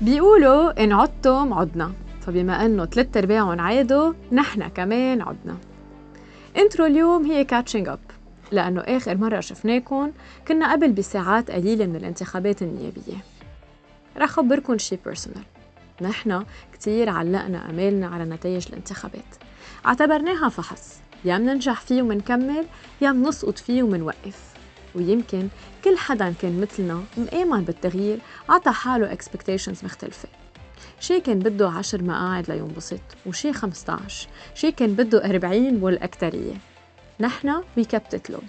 بيقولوا إن عدتم عدنا. فبما إنه ثلاث أرباعهم عادوا نحن كمان عدنا. intro اليوم هي catching up لأنه آخر مرة شفناكم كنا قبل بساعات قليلة من الانتخابات النيابية. رح خبركن شي personal نحن كتير علقنا أمالنا على نتائج الانتخابات. اعتبرناها فحص. يا مننجح فيه ومنكمل يا منسقط فيه ومنوقف. ويمكن كل حدا كان مثلنا مآمن بالتغيير عطى حاله expectations مختلفة. شي كان بده عشر مقاعد لينبسط وشي 15 شي كان بده 40 والأكترية نحن we kept it low.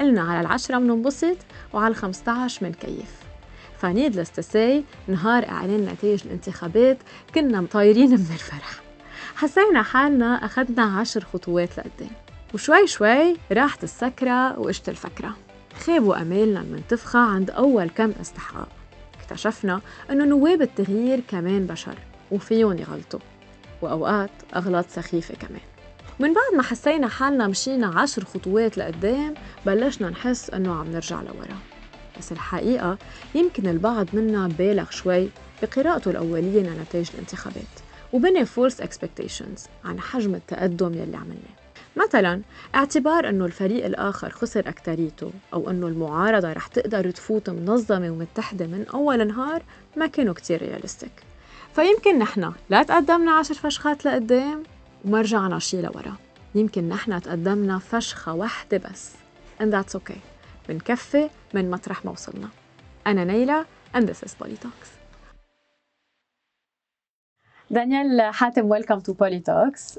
قلنا على العشرة مننبسط وعلى ال 15 منكيف فنيدلس تسي نهار إعلان نتائج الانتخابات كنا طايرين من الفرح. حسينا حالنا أخذنا عشر خطوات لقدام. وشوي شوي راحت السكرة وإجت الفكرة. خابوا أمالنا المنتفخة عند أول كم استحقاق اكتشفنا أنه نواب التغيير كمان بشر وفيهم يغلطوا. وأوقات أغلاط سخيفة كمان. من بعد ما حسينا حالنا مشينا عشر خطوات لقدام بلشنا نحس أنه عم نرجع لورا. بس الحقيقة يمكن البعض منا بالغ شوي بقراءته الأولية لنتائج الانتخابات وبنينا false expectations عن حجم التقدم يلي عملناه. مثلا اعتبار أنه الفريق الآخر خسر أكتريته أو أنه المعارضة رح تقدر تفوت منظمة ومتحدة من أول نهار ما كانوا كتير realistic فيمكن نحن لا تقدمنا عشر فشخات لقدام وما رجعنا شي لورا. يمكن نحن تقدمنا فشخة واحدة بس and that's okay. بنكفي من مطرح ما وصلنا. أنا نيلة and this is Polytalks. دانيال حاتم welcome to Polytalks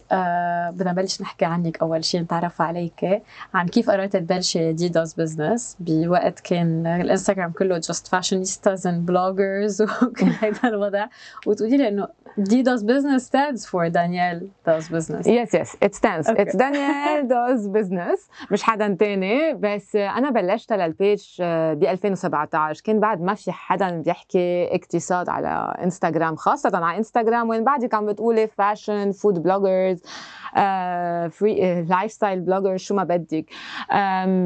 بدنا نبلش نحكي عنك أول شيء نتعرف عليك عن كيف قررت تبلشي D does business بوقت كان الإنستغرام كله just fashionistas and bloggers وكل هذا الوضع وتقولي لي إنه D does business stands for Daniel does business. Yes, yes, it stands. Okay. It's Daniel does business مش حدا تاني بس أنا بلشت لل page ب 2017 كان بعد ما في حدا بيحكي اقتصاد على انستغرام خاصة على انستغرام وين بعدك عم بتقولي fashion food bloggers free lifestyle blogger شو ما بدك.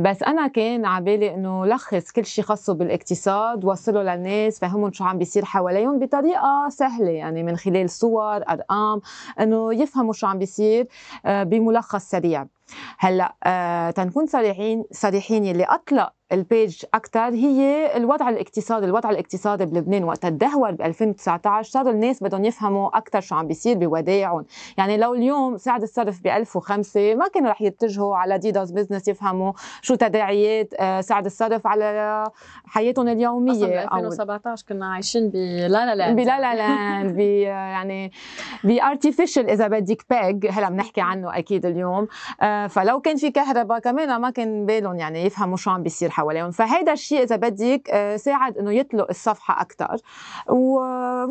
بس أنا كان على بالي إنه لخص كل شيء خاصه بالاقتصاد وصله للناس فهمهم شو عم بيصير حواليهم بطريقة سهلة يعني من خلال صور أرقام إنه يفهموا شو عم بيصير آه، بملخص سريع. هلا آه تنكون صريحين صريحين يلي أطلق ال page أكثر هي الوضع الاقتصادي، الوضع الاقتصادي بلبنان وقت تدهور ب 2019 صاروا الناس بدهم يفهموا أكثر شو عم بيصير بودائعهم، يعني لو اليوم سعر الصرف ب 1005 ما كانوا رح يتجهوا على D does business يفهموا شو تداعيات آه، سعر الصرف على حياتهم اليومية. ب 2017 كنا عايشين ب La La Land ب La La Land ب يعني ب artificial إذا بدك peg هلا بنحكي عنه أكيد اليوم. آه، فلو كان في كهرباء كمان ما كان بالهم يعني يفهموا شو عم بيصير حواليهم. فهيدا الشيء إذا بدك آه، ساعد إنه يطلق الصفحة أكثر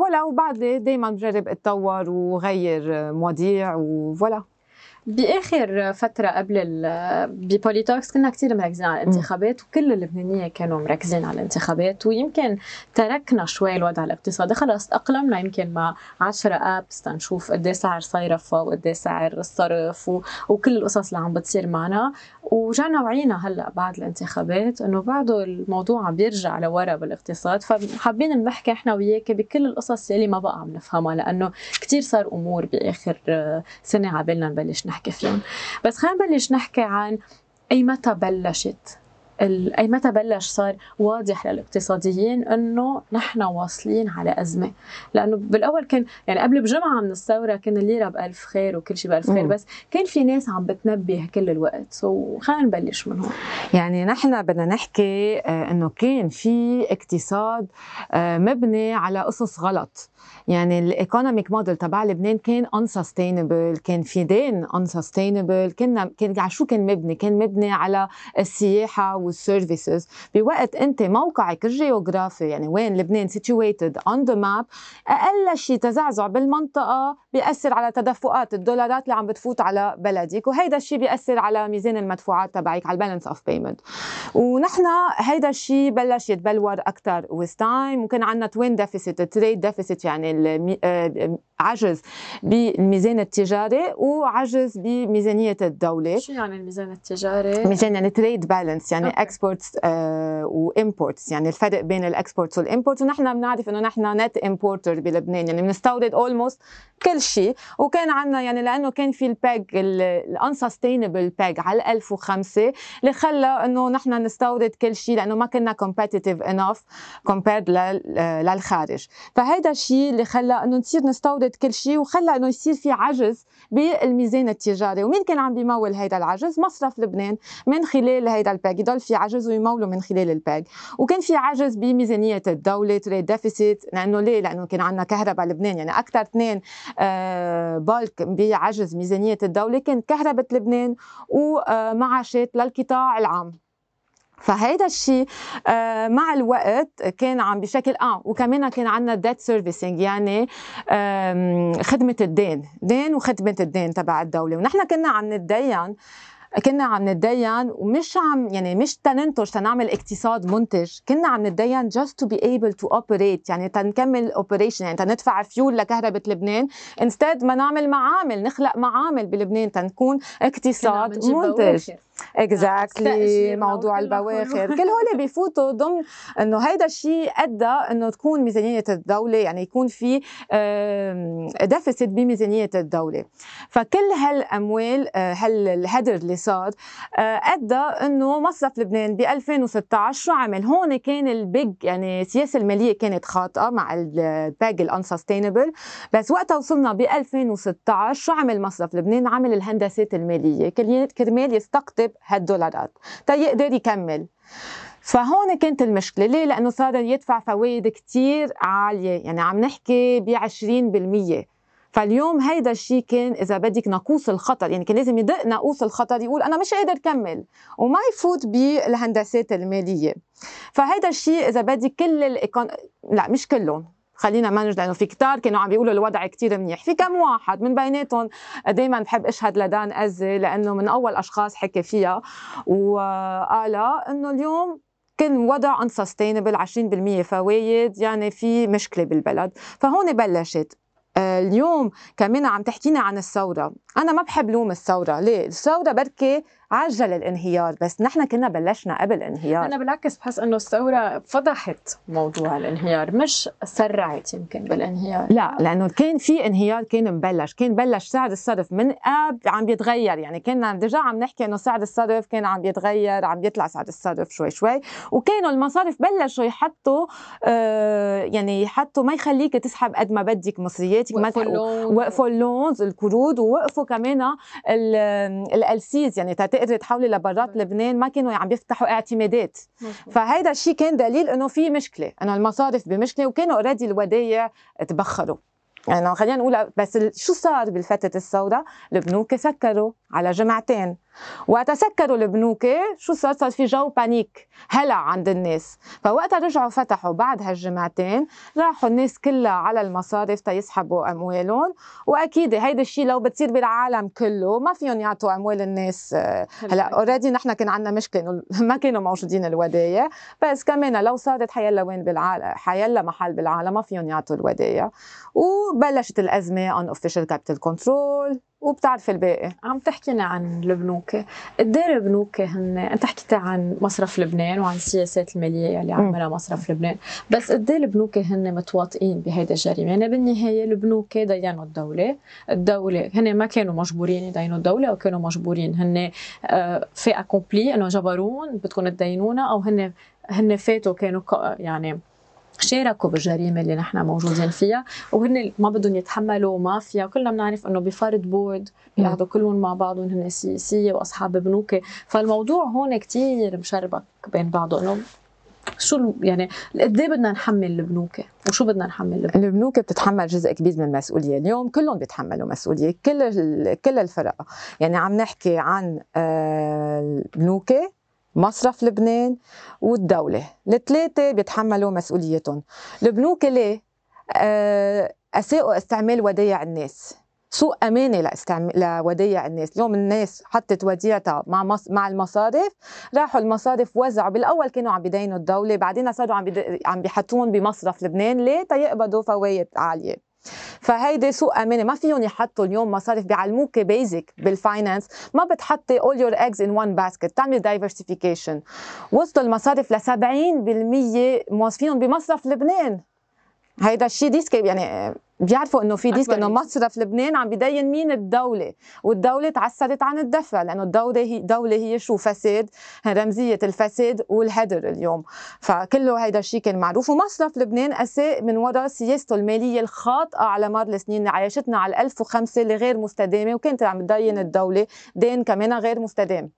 ولا وبعد دائما بجرب أتطور وغير مواضيع و voilà. بآخر فترة قبل ب Polytalks كنا كثير مركزين على الانتخابات وكل اللبنانية كانوا مركزين على الانتخابات ويمكن تركنا شوي الوضع الاقتصادي. خلص تاقلمنا يمكن مع 10 أبس تنشوف قد إيه سعر صيرفة وقد إيه سعر الصرف و... وكل القصص اللي عم بتصير معنا. وجانا وعينا هلأ بعد الانتخابات إنه بعده الموضوع عم بيرجع لورا بالاقتصاد. فحابين نحكي إحنا وياك بكل القصص اللي ما بقى عم نفهمها لأنه كثير صار أمور بآخر سنة عبالنا نبلش نحكي نحكي فيهم. بس خلينا نبلش نحكي عن أي متى بلشت أي متى بلش صار واضح للاقتصاديين إنه نحن واصلين على أزمة. لأنه بالأول كان يعني قبل بجمعة من الثوره كان الليرة بألف خير وكل شيء بألف خير بس كان في ناس عم بتنبه كل الوقت. so خلينا نبلش من هون. يعني نحن بدنا نحكي آه، إنه كان في اقتصاد آه، مبني على قصص غلط. يعني ال economic model تبع لبنان كان unsustainable كان في دين unsustainable كنا كان على شو كان مبني؟ كان مبني على السياحة وال services بوقت أنت موقعك الجيوغرافي يعني وين لبنان situated on the map أقل شيء تزعزع بالمنطقة بيأثر على تدفقات الدولارات اللي عم بتفوت على بلدك وهيدا الشيء بيأثر على ميزان المدفوعات تبعك على ال balance of payment ونحن هيدا الشيء بلش يتبلور أكثر with time وكان عندنا twin deficit trade deficit يعني يعني عجز بالميزان التجاري وعجز بميزانية الدولة. شو يعني الميزان التجاري؟ ميزان يعني trade balance يعني exports آه و imports يعني الفرق بين ال exports وال imports ونحن بنعرف إنه نحن net importer بلبنان يعني بنستورد almost كل شيء. وكان عندنا يعني لأنه كان في ال peg ال unsustainable peg على 1005 اللي خلى إنه نحن نستورد كل شيء لأنه ما كنا competitive enough compared للخارج. فهذا الشيء اللي خلى إنه نصير نستورد كل شيء وخلى إنه يصير في عجز بالميزان التجاري. ومين كان عم بيمول هذا العجز؟ مصرف لبنان من خلال هذا ال peg يضل في عجز ويمولوا من خلال ال peg وكان في عجز بميزانية الدولة تريد deficit. لأنه ليه؟ لأنه كان عندنا كهرباء لبنان. يعني أكثر اثنين بالك بعجز ميزانية الدولة كانت كهرباء لبنان ومعاشات للقطاع العام. فهيدا الشيء آه مع الوقت كان عم بشكل آه وكمان كان عندنا debt servicing يعني خدمة الدين دين وخدمة الدين تبع الدولة. ونحن كنا عم نتدين كنا عم نتدين ومش عم يعني مش تننتج تنعمل اقتصاد منتج. كنا عم نتدين just to be able to operate يعني تنكمل operation يعني تندفع فيول لكهرباء لبنان. instead ما نعمل معامل نخلق معامل بلبنان تنكون اقتصاد منتج. exactly exactly. موضوع البواخر. كل هول بيفوتوا ضمن إنه هيدا الشيء أدى إنه تكون ميزانية الدولة يعني يكون في deficit بميزانية الدولة. فكل هالأموال هالهدر اللي صار أدى إنه مصرف لبنان ب 2016 شو عمل؟ هون كان ال peg يعني السياسة المالية كانت خاطئة مع ال peg ال unsustainable بس وقتها وصلنا ب 2016 شو عمل مصرف لبنان؟ عمل الهندسات المالية. كرمال يستقطب هالدولارات تيقدر يكمل. فهون كانت المشكلة. ليه؟ لأنه صار يدفع فوائد كتير عالية. يعني عم نحكي ب 20% فاليوم هيدا الشيء كان إذا بدك ناقوس الخطر. يعني كان لازم يدق ناقوس الخطر يقول أنا مش قادر كمل وما يفوت بالهندسات المالية. فهيدا الشيء إذا بدك كل الإيكون... لا مش كلهم. خلينا ما لأنه في كتار كانوا عم بيقولوا الوضع كتير منيح. في كم واحد من بيناتهم دائما بحب أشهد لدان ازي لأنه من أول أشخاص حكي فيها وقال إنه اليوم كان وضع unsustainable 20% فوايد يعني في مشكلة بالبلد. فهون بلشت. اليوم كمان عم تحكينا عن الثورة. أنا ما بحب لوم الثورة. ليه؟ الثورة بركي عجل الانهيار بس نحن كنا بلشنا قبل انهيار أنا بالعكس بحس إنه الثورة فضحت موضوع الانهيار مش سرعت يمكن بالانهيار. لا لأنه كان في انهيار كان مبلش كان بلش سعر الصرف من قبل عم بيتغير يعني كنا ديجا عم نحكي إنه سعر الصرف كان عم بيتغير عم بيطلع سعر الصرف شوي شوي وكانوا المصارف بلشوا يحطوا آه يعني يحطوا ما يخليك تسحب قد ما بدك مصرياتك. ال loan وقفوا ال loans القروض ووقفوا كمان ال LCs يعني تقدري تحولي لبرات لبنان ما كانوا عم بيفتحوا اعتمادات. فهيدا الشيء كان دليل إنه في مشكلة إنه المصارف بمشكلة وكانوا already الودايع تبخروا. يعني خلينا نقول بس شو صار بالفترة السوداء البنوك سكروا على جمعتين وقت سكروا البنوك شو صار؟ صار في جو panic هلع عند الناس. فوقتها رجعوا فتحوا بعد هالجمعتين راحوا الناس كلها على المصارف تيسحبوا أموالهم. وأكيد هيدا الشيء لو بتصير بالعالم كله ما فيهم يعطوا أموال الناس هلا already نحن كان عندنا مشكلة إنه ما كانوا موجودين الودايع. بس كمان لو صارت حيلا وين بالعالم حيلا محل بالعالم ما فيهم يعطوا الودايع. وبلشت الأزمة unofficial capital control. وبتعرف الباقي. عم تحكينا عن البنوك قد إيه البنوك هن؟ أنت حكيت عن مصرف لبنان وعن السياسات المالية اللي عملها مصرف لبنان. بس قد إيه البنوك هن متواطئين بهيدا الجريمه يعني بالنهاية البنوك دينوا الدولة. الدولة هن ما كانوا مجبورين يدينوا الدولة أو كانوا مجبورين هن في اكومبلي إنه جبرون بدكم تدينونا أو هن هن فاتوا كانوا يعني شاركوا بالجريمة اللي نحن موجودين فيها. وهن ما بدهم يتحملوا مافيا. كلنا بنعرف إنه بفرد بورد بيقعدوا كلهم مع بعضهم هن سياسيه وأصحاب بنوك. فالموضوع هون كتير مشربك بين بعضه إنه شو يعني قد إيه بدنا نحمل البنوك؟ وشو بدنا نحمل البنوك؟ البنوك بتتحمل جزء كبير من المسؤولية، اليوم كلهم بيتحملوا مسؤولية، كل كل الفرق، يعني عم نحكي عن البنوك مصرف لبنان والدولة الثلاثة بيتحملوا مسؤوليتهم البنوك ليه؟ أساءوا استعمال ودايع الناس سوء أمانة لاستعمال لودايع الناس، اليوم الناس حطت وديعتها مع مص... مع المصارف، راحوا المصارف وزعوا بالأول كانوا عم بيدينوا الدولة، بعدين صاروا عم بيد... عم بيحطوهم بمصرف لبنان، ليه؟ تيقبضوا فوائد عالية. فهيدي سوق أمانة. ما فيهم يحطوا اليوم مصارف بيعلموك بيزك بالفاينانس ما بتحطي all your eggs in one basket. تعملي diversification. وصلوا المصارف ل 70% موظفينهم بمصرف لبنان. هيدا الشيء risk يعني بيعرفوا إنه في risk إنه مصرف لبنان عم بيدين مين الدولة والدولة تعسرت عن الدفع لأنه الدولة هي دوله هي شو؟ فساد رمزية الفساد والهدر اليوم. فكله هيدا الشيء كان معروف. ومصرف لبنان أساء من وراء سياسته المالية الخاطئة على مر السنين عايشتنا على 1500 اللي غير مستدامة وكانت عم تدين الدولة دين كمان غير مستدام.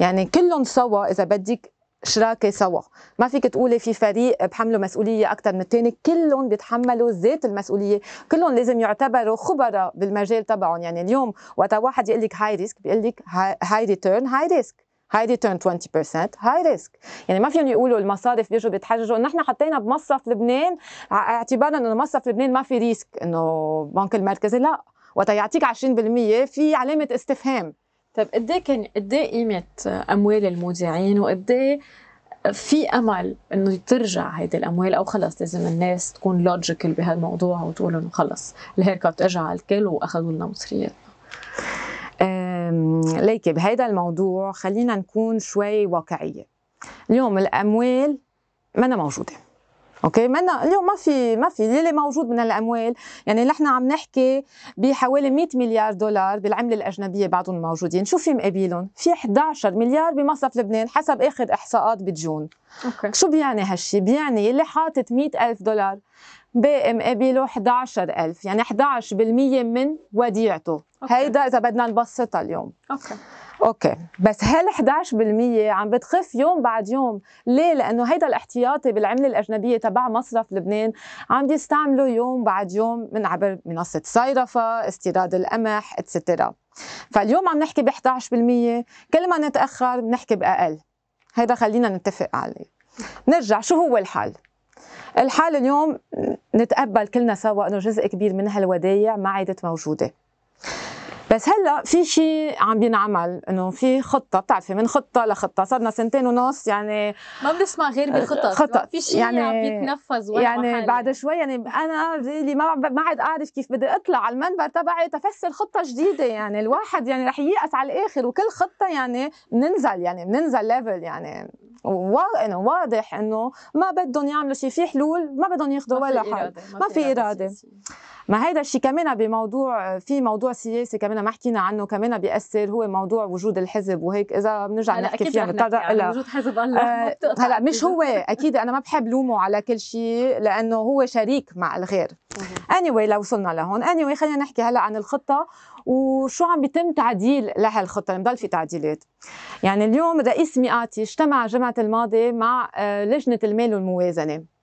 يعني كلهم سوا إذا بدك شراكه سوا. ما فيك تقولي في فريق بحملوا مسؤولية أكثر من الثاني كلهم بيتحملوا ذات المسؤولية. كلهم لازم يعتبروا خبراء بالمجال تبعهم. يعني اليوم وقت واحد يقول لك high risk بيقول لك high return high risk high return 20% high risk يعني ما فيهم يقولوا المصارف بيجوا بيتحججوا. نحن حطينا بمصرف لبنان اعتبارا إنه مصرف لبنان ما في risk إنه البنك المركزي لا. وقت يعطيك 20% في علامة استفهام. طيب قد إيه كان قد إيه قيمة أموال المودعين؟ وقد إيه في أمل إنه ترجع هيدي الأموال؟ أو خلص لازم الناس تكون logical بهالموضوع وتقول إنه خلص ال haircut اجى على الكل وأخذوا لنا مصرياتنا ليكي بهيدا الموضوع خلينا نكون شوي واقعية. اليوم الأموال منا موجودة. okay؟ منا اليوم ما في ما في اللي موجود من الأموال. يعني نحن عم نحكي بحوالي 100 مليار دولار بالعملة الأجنبية بعضهم موجودين. شو في مقابلهم في 11 مليار بمصرف لبنان حسب آخر إحصاءات ب June okay. شو بيعني هالشي؟ بيعني اللي حاطط 100 ألف دولار باقي مقابله 11000 يعني 11% من وديعته. okay. هيدا إذا بدنا نبسطها اليوم. okay. okay. بس هال 11% عم بتخف يوم بعد يوم؟ ليه؟ لأنه هيدا الاحتياطي بالعملة الأجنبية تبع مصرف لبنان عم بيستعملوا يوم بعد يوم من عبر منصة صيرفة استيراد القمح اتسترا فاليوم عم نحكي ب 11% كل ما نتأخر بنحكي بأقل. هيدا خلينا نتفق عليه. نرجع شو هو الحل؟ الحال اليوم نتقبل كلنا سوا إنه جزء كبير من هالودايع ما عادت موجودة. بس هلأ في شيء عم بينعمل إنه في خطة بتعرفي من خطة لخطة؟ صرنا سنتين ونص يعني ما بنسمع غير بالخطط خطط. في شيء يعني عم بيتنفذ يعني حالي. بعد شوي يعني أنا ريلي ما ما عاد أعرف كيف بدي أطلع على المنبر تبعي تفسر خطة جديدة. يعني الواحد يعني رح ييأس على الآخر وكل خطة يعني بننزل يعني بننزل ليفل يعني. واضح إنه ما بدهم يعملوا شيء في حلول ما بدهم ياخذوا ولا حل. ما في إرادة ما هيدا الشيء كمان بموضوع في موضوع سياسي كمان ما حكينا عنه كمان بيأثر هو موضوع وجود الحزب وهي إذا بنرجع نحكي فيها بنتطرق لها وجود حزب. الله آه هلا مش هو أكيد أنا ما بحب لومه على كل شيء لأنه هو شريك مع الغير. اني anyway لو وصلنا لهون. اني anyway خلينا نحكي هلا عن الخطة وشو عم بيتم تعديل لهالخطة. بضل في تعديلات. يعني اليوم رئيس مئاتي اجتمع الجمعه الماضيه مع آه، لجنة المال والموازنة.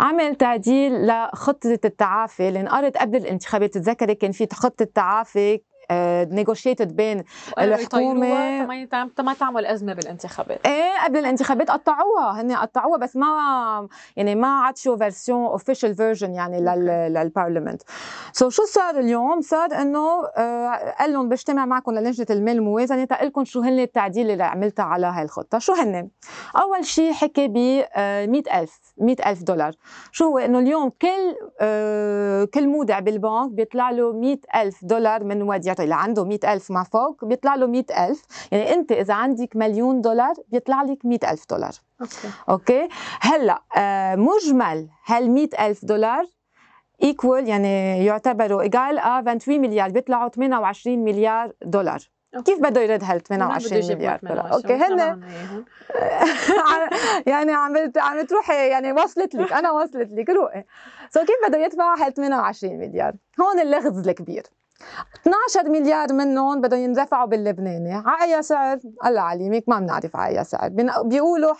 عمل تعديل لخطة التعافي. انقرت قبل الانتخابات تتذكري كان في خطة تعافي negotiated بين الحكومة ما تعمل أزمة بالانتخابات. إيه قبل الانتخابات قطعوها هن قطعوها بس ما يعني ما عاد شو version official version يعني لل parliament so so شو صار اليوم؟ صار إنه آه قال لهم بجتمع معكم للجنة المال الموازنة تقول شو هن التعديل اللي عملتها على هاي الخطة. شو هن أول شيء حكي ب 100000 100000 دولار. شو هو؟ إنه اليوم كل آه كل مودع بالبنك بيطلع له 100000 دولار من وديعته اللي عنده مئة ألف ما فوق بيطلع له مئة ألف. يعني أنت إذا عندك مليون دولار بيطلع لك مئة ألف دولار. okay, okay؟ هلأ آه مجمل هالمئة ألف دولار equal يعني يعتبروا égal؟ à 28 مليار. بيطلعوا 28 مليار دولار. okay. كيف بده يرد هال 28 مليار دولار؟ okay هن يعني عم عم تروحي يعني وصلت لك أنا وصلت لك روقي. so كيف بده يدفع هال 28 مليار؟ هون اللغز الكبير. 12 مليار منهم بدهم يندفعوا باللبناني. على أي سعر؟ الله عليمك ما بنعرف على أي سعر. بيقولوا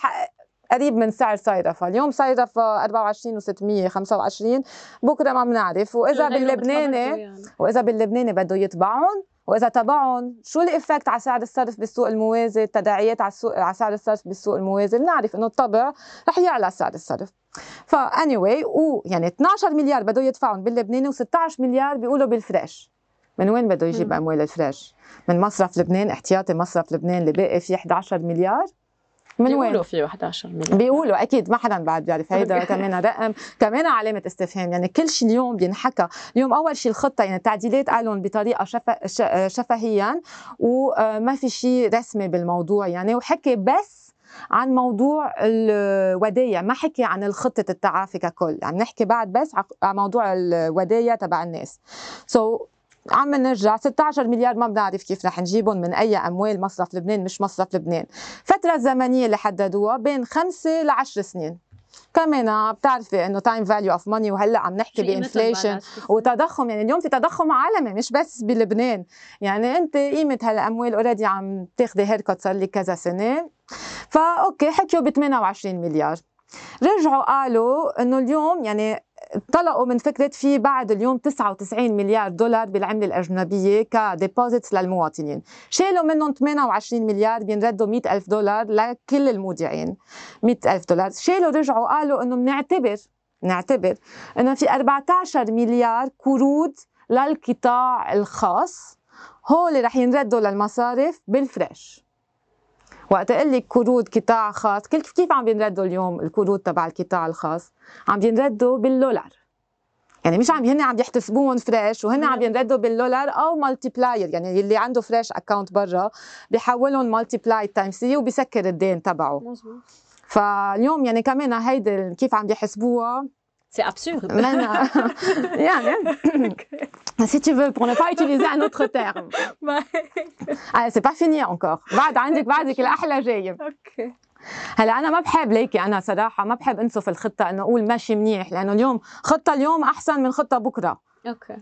قريب من سعر صيرفه اليوم صيرفه 24 و600 25 بكرة ما بنعرف. وإذا باللبناني يعني. وإذا باللبناني بده يطبعهم وإذا طبعهم شو ال effect على سعر الصرف بالسوق الموازي؟ التداعيات على السوق على سعر الصرف بالسوق الموازي؟ بنعرف إنه الطبع رح يعلى سعر الصرف. فا anyway ويعني 12 مليار بده يدفعهم باللبناني و16 مليار بيقولوا بالفريش. من وين بده يجيب أموال الفريش؟ من مصرف لبنان احتياطي مصرف لبنان اللي باقي فيه 11 مليار؟ من وين؟ بيقولوا فيه 11 مليار. بيقولوا أكيد ما حدا بعد بيعرف. هيدا كمان رقم كمان علامة استفهام. يعني كل شيء اليوم بينحكى. اليوم أول شيء الخطة يعني التعديلات قالوا بطريقة شفه شفهيا وما في شيء رسمي بالموضوع. يعني وحكي بس عن موضوع الودايع ما حكي عن الخطة التعافي ككل. عم نحكي بعد بس عن موضوع الودايع تبع الناس. so, عم نرجع 16 مليار ما بنعرف كيف رح نجيبهم من أي أموال مصرف لبنان مش مصرف لبنان. فترة زمنية اللي حددوها بين خمسة ل 10 سنين. كمان بتعرفي إنه time value of money وهلأ عم نحكي ب inflation وتضخم. يعني اليوم في تضخم عالمي مش بس بلبنان. يعني أنت قيمة هالأموال already عم تاخذي haircut صار لي كذا سنة. فا okay حكيوا ب 28 مليار. رجعوا قالوا إنه اليوم يعني انطلقوا من فكرة في بعد اليوم 99 مليار دولار بالعملة الأجنبية ك deposits للمواطنين. شالوا منهم 28 مليار بينردوا 100 ألف دولار لكل المودعين. 100 ألف دولار. شالوا رجعوا قالوا أنه بنعتبر نعتبر أنه في 14 مليار قروض للقطاع الخاص. هول رح ينردوا للمصارف بال fresh. وقت أقول لك قروض قطاع خاص. كيف كيف عم بينردوا اليوم القروض تبع القطاع الخاص؟ عم بينردوا بالدولار. يعني مش عم هن عم يحتسبوهم fresh وهن عم ينردوا بالدولار أو multiplier يعني اللي عنده fresh account برا بيحولهم multiply time 3 وبيسكر الدين تبعه. مزبوط فاليوم يعني كمان هيدي كيف عم بيحسبوها؟ C'est absurde. si tu veux, pour ne pas utiliser un autre terme. ah, c'est pas fini encore. بعد عندك بعدك الأحلى جاي. okay. هلا أنا ما بحب ليكي أنا صراحة ما بحب أنسف الخطة انه أقول ماشي منيح لأنه اليوم خطة اليوم أحسن من خطة بكرة okay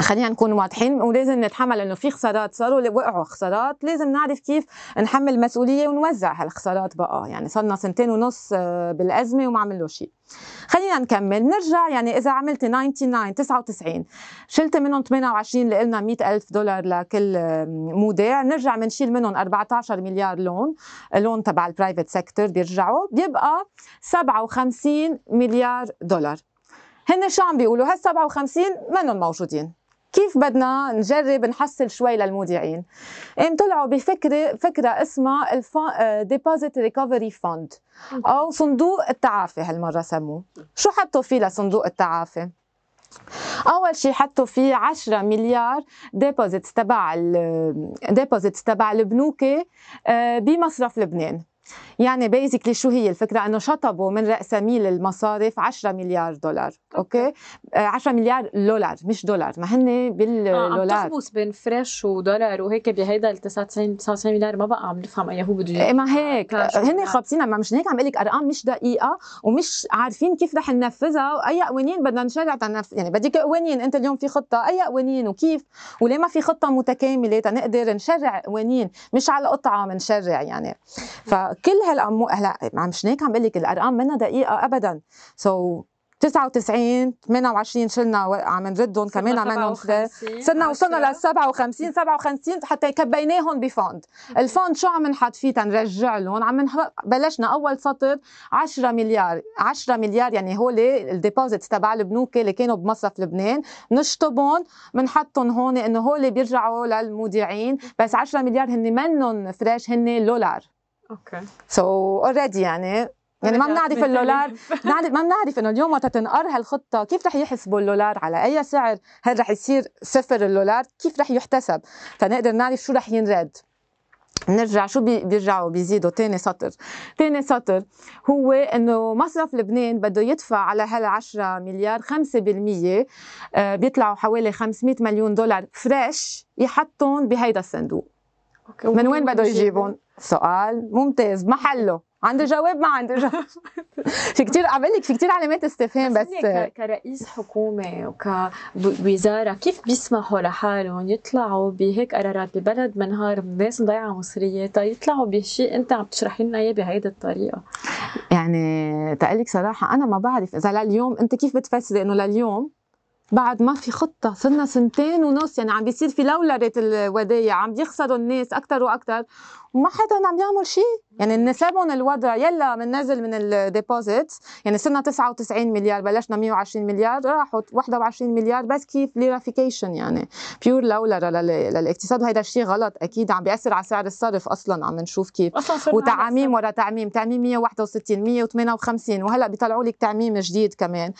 خلينا نكون واضحين ولازم نتحمل إنه في خسارات صاروا وقعوا خسارات لازم نعرف كيف نحمل المسؤوليه ونوزع هالخسارات بقى. يعني صرنا سنتين ونص آه، بالأزمة وما عملوا شيء. خلينا نكمل. نرجع يعني إذا عملت 99 99 شلت منهم 28 اللي قلنا 100 ألف دولار لكل مودع. نرجع بنشيل منهم 14 مليار loan loan تبع ال private sector بيرجعوا بيبقى 57 مليار دولار. هن شو عم بيقولوا؟ هال 57 منهم موجودين. كيف بدنا نجرب نحصل شوي للمودعين؟ قام طلعوا بفكره فكرة اسمها deposit recovery fund أو صندوق التعافي هالمرة سموه. شو حطوا فيه لصندوق التعافي؟ أول شيء حطوا فيه 10 مليار deposits تبع deposits تبع البنوك آه، بمصرف لبنان. يعني basically شو هي الفكرة؟ إنه شطبوا من رأس ميل المصارف 10 مليار دولار okay, okay. 10 مليار دولار مش دولار ما هن باللولار آه عم تخبص بين fresh ولولار وهيك بهيدا ال 99 99 مليار ما بقى عم نفهم اي هو بده إيه ما هيك. هن خابصين ما مش هيك عم لك أرقام مش دقيقة ومش عارفين كيف رح ننفذها واي قوانين بدنا نشرع تنف يعني بدك قوانين أنت اليوم في خطة أي قوانين وكيف؟ وليه ما في خطة متكاملة تنقدر نشرع قوانين؟ مش على قطعة بنشرع يعني. فكل هالأمو هلأ مش هيك عم بقول لك الأرقام منا دقيقة ابدا. so 99 28 شلنا عم نردهم كمان منهم صرنا وصلنا لل 57 57 حتى كبيناهم ب fund. ال fund شو عم نحط فيه تنرجع لهم عم بلشنا أول سطر 10 مليار 10 مليار يعني هول ال deposits تبع البنوك اللي كانوا بمصرف لبنان. نشطبهم بنحطهم هون إنه هول بيرجعوا للمودعين. بس 10 مليار هن منهم fresh هن لولار. okay. so already يعني. يعني ما بنعرف اللولار ما بنعرف إنه اليوم وقت تنقر هالخطه كيف رح يحسبوا اللولار؟ على أي سعر؟ هل رح يصير صفر اللولار؟ كيف رح يحتسب؟ تنقدر نعرف شو رح ينرد. نرجع شو بيرجعوا؟ بيزيدوا. تاني سطر. تاني سطر هو إنه مصرف لبنان بده يدفع على هال 10 مليار 5% آه، بيطلعوا حوالي 500 مليون دولار فريش يحطهم بهيدا الصندوق. من وين بده يجيبهم سؤال ممتاز محله. عنده جواب؟ ما عنده جواب. في كثير عم لك في كثير علامات استفهام بس, بس كرئيس حكومة وكوزارة كيف بيسمحوا لحالهم يطلعوا بهيك قرارات ببلد منهار ناس ضيعة مصرية؟ يطلعوا بشيء أنت عم تشرحي لنا إياه بهيدي الطريقة. يعني تقلك صراحة أنا ما بعرف إذا لليوم أنت كيف بتفسري إنه لليوم بعد ما في خطة صرنا سنتين ونص يعني عم بيصير في لولرة الودايع عم بيخسروا الناس أكثر وأكثر وما حدا عم يعمل شيء. يعني نسبهم الوضع يلا بننزل من الديبوزيت يعني صرنا 99 مليار بلشنا 120 مليار راحوا 21 مليار بس كيف lirafication يعني. pure لولرة للاقتصاد. وهذا الشيء غلط أكيد عم بيأثر على سعر الصرف أصلا عم نشوف كيف. أصلا وتعميم ورا تعميم. تعميم 161 158 وهلأ بيطلعوا لك تعميم جديد كمان.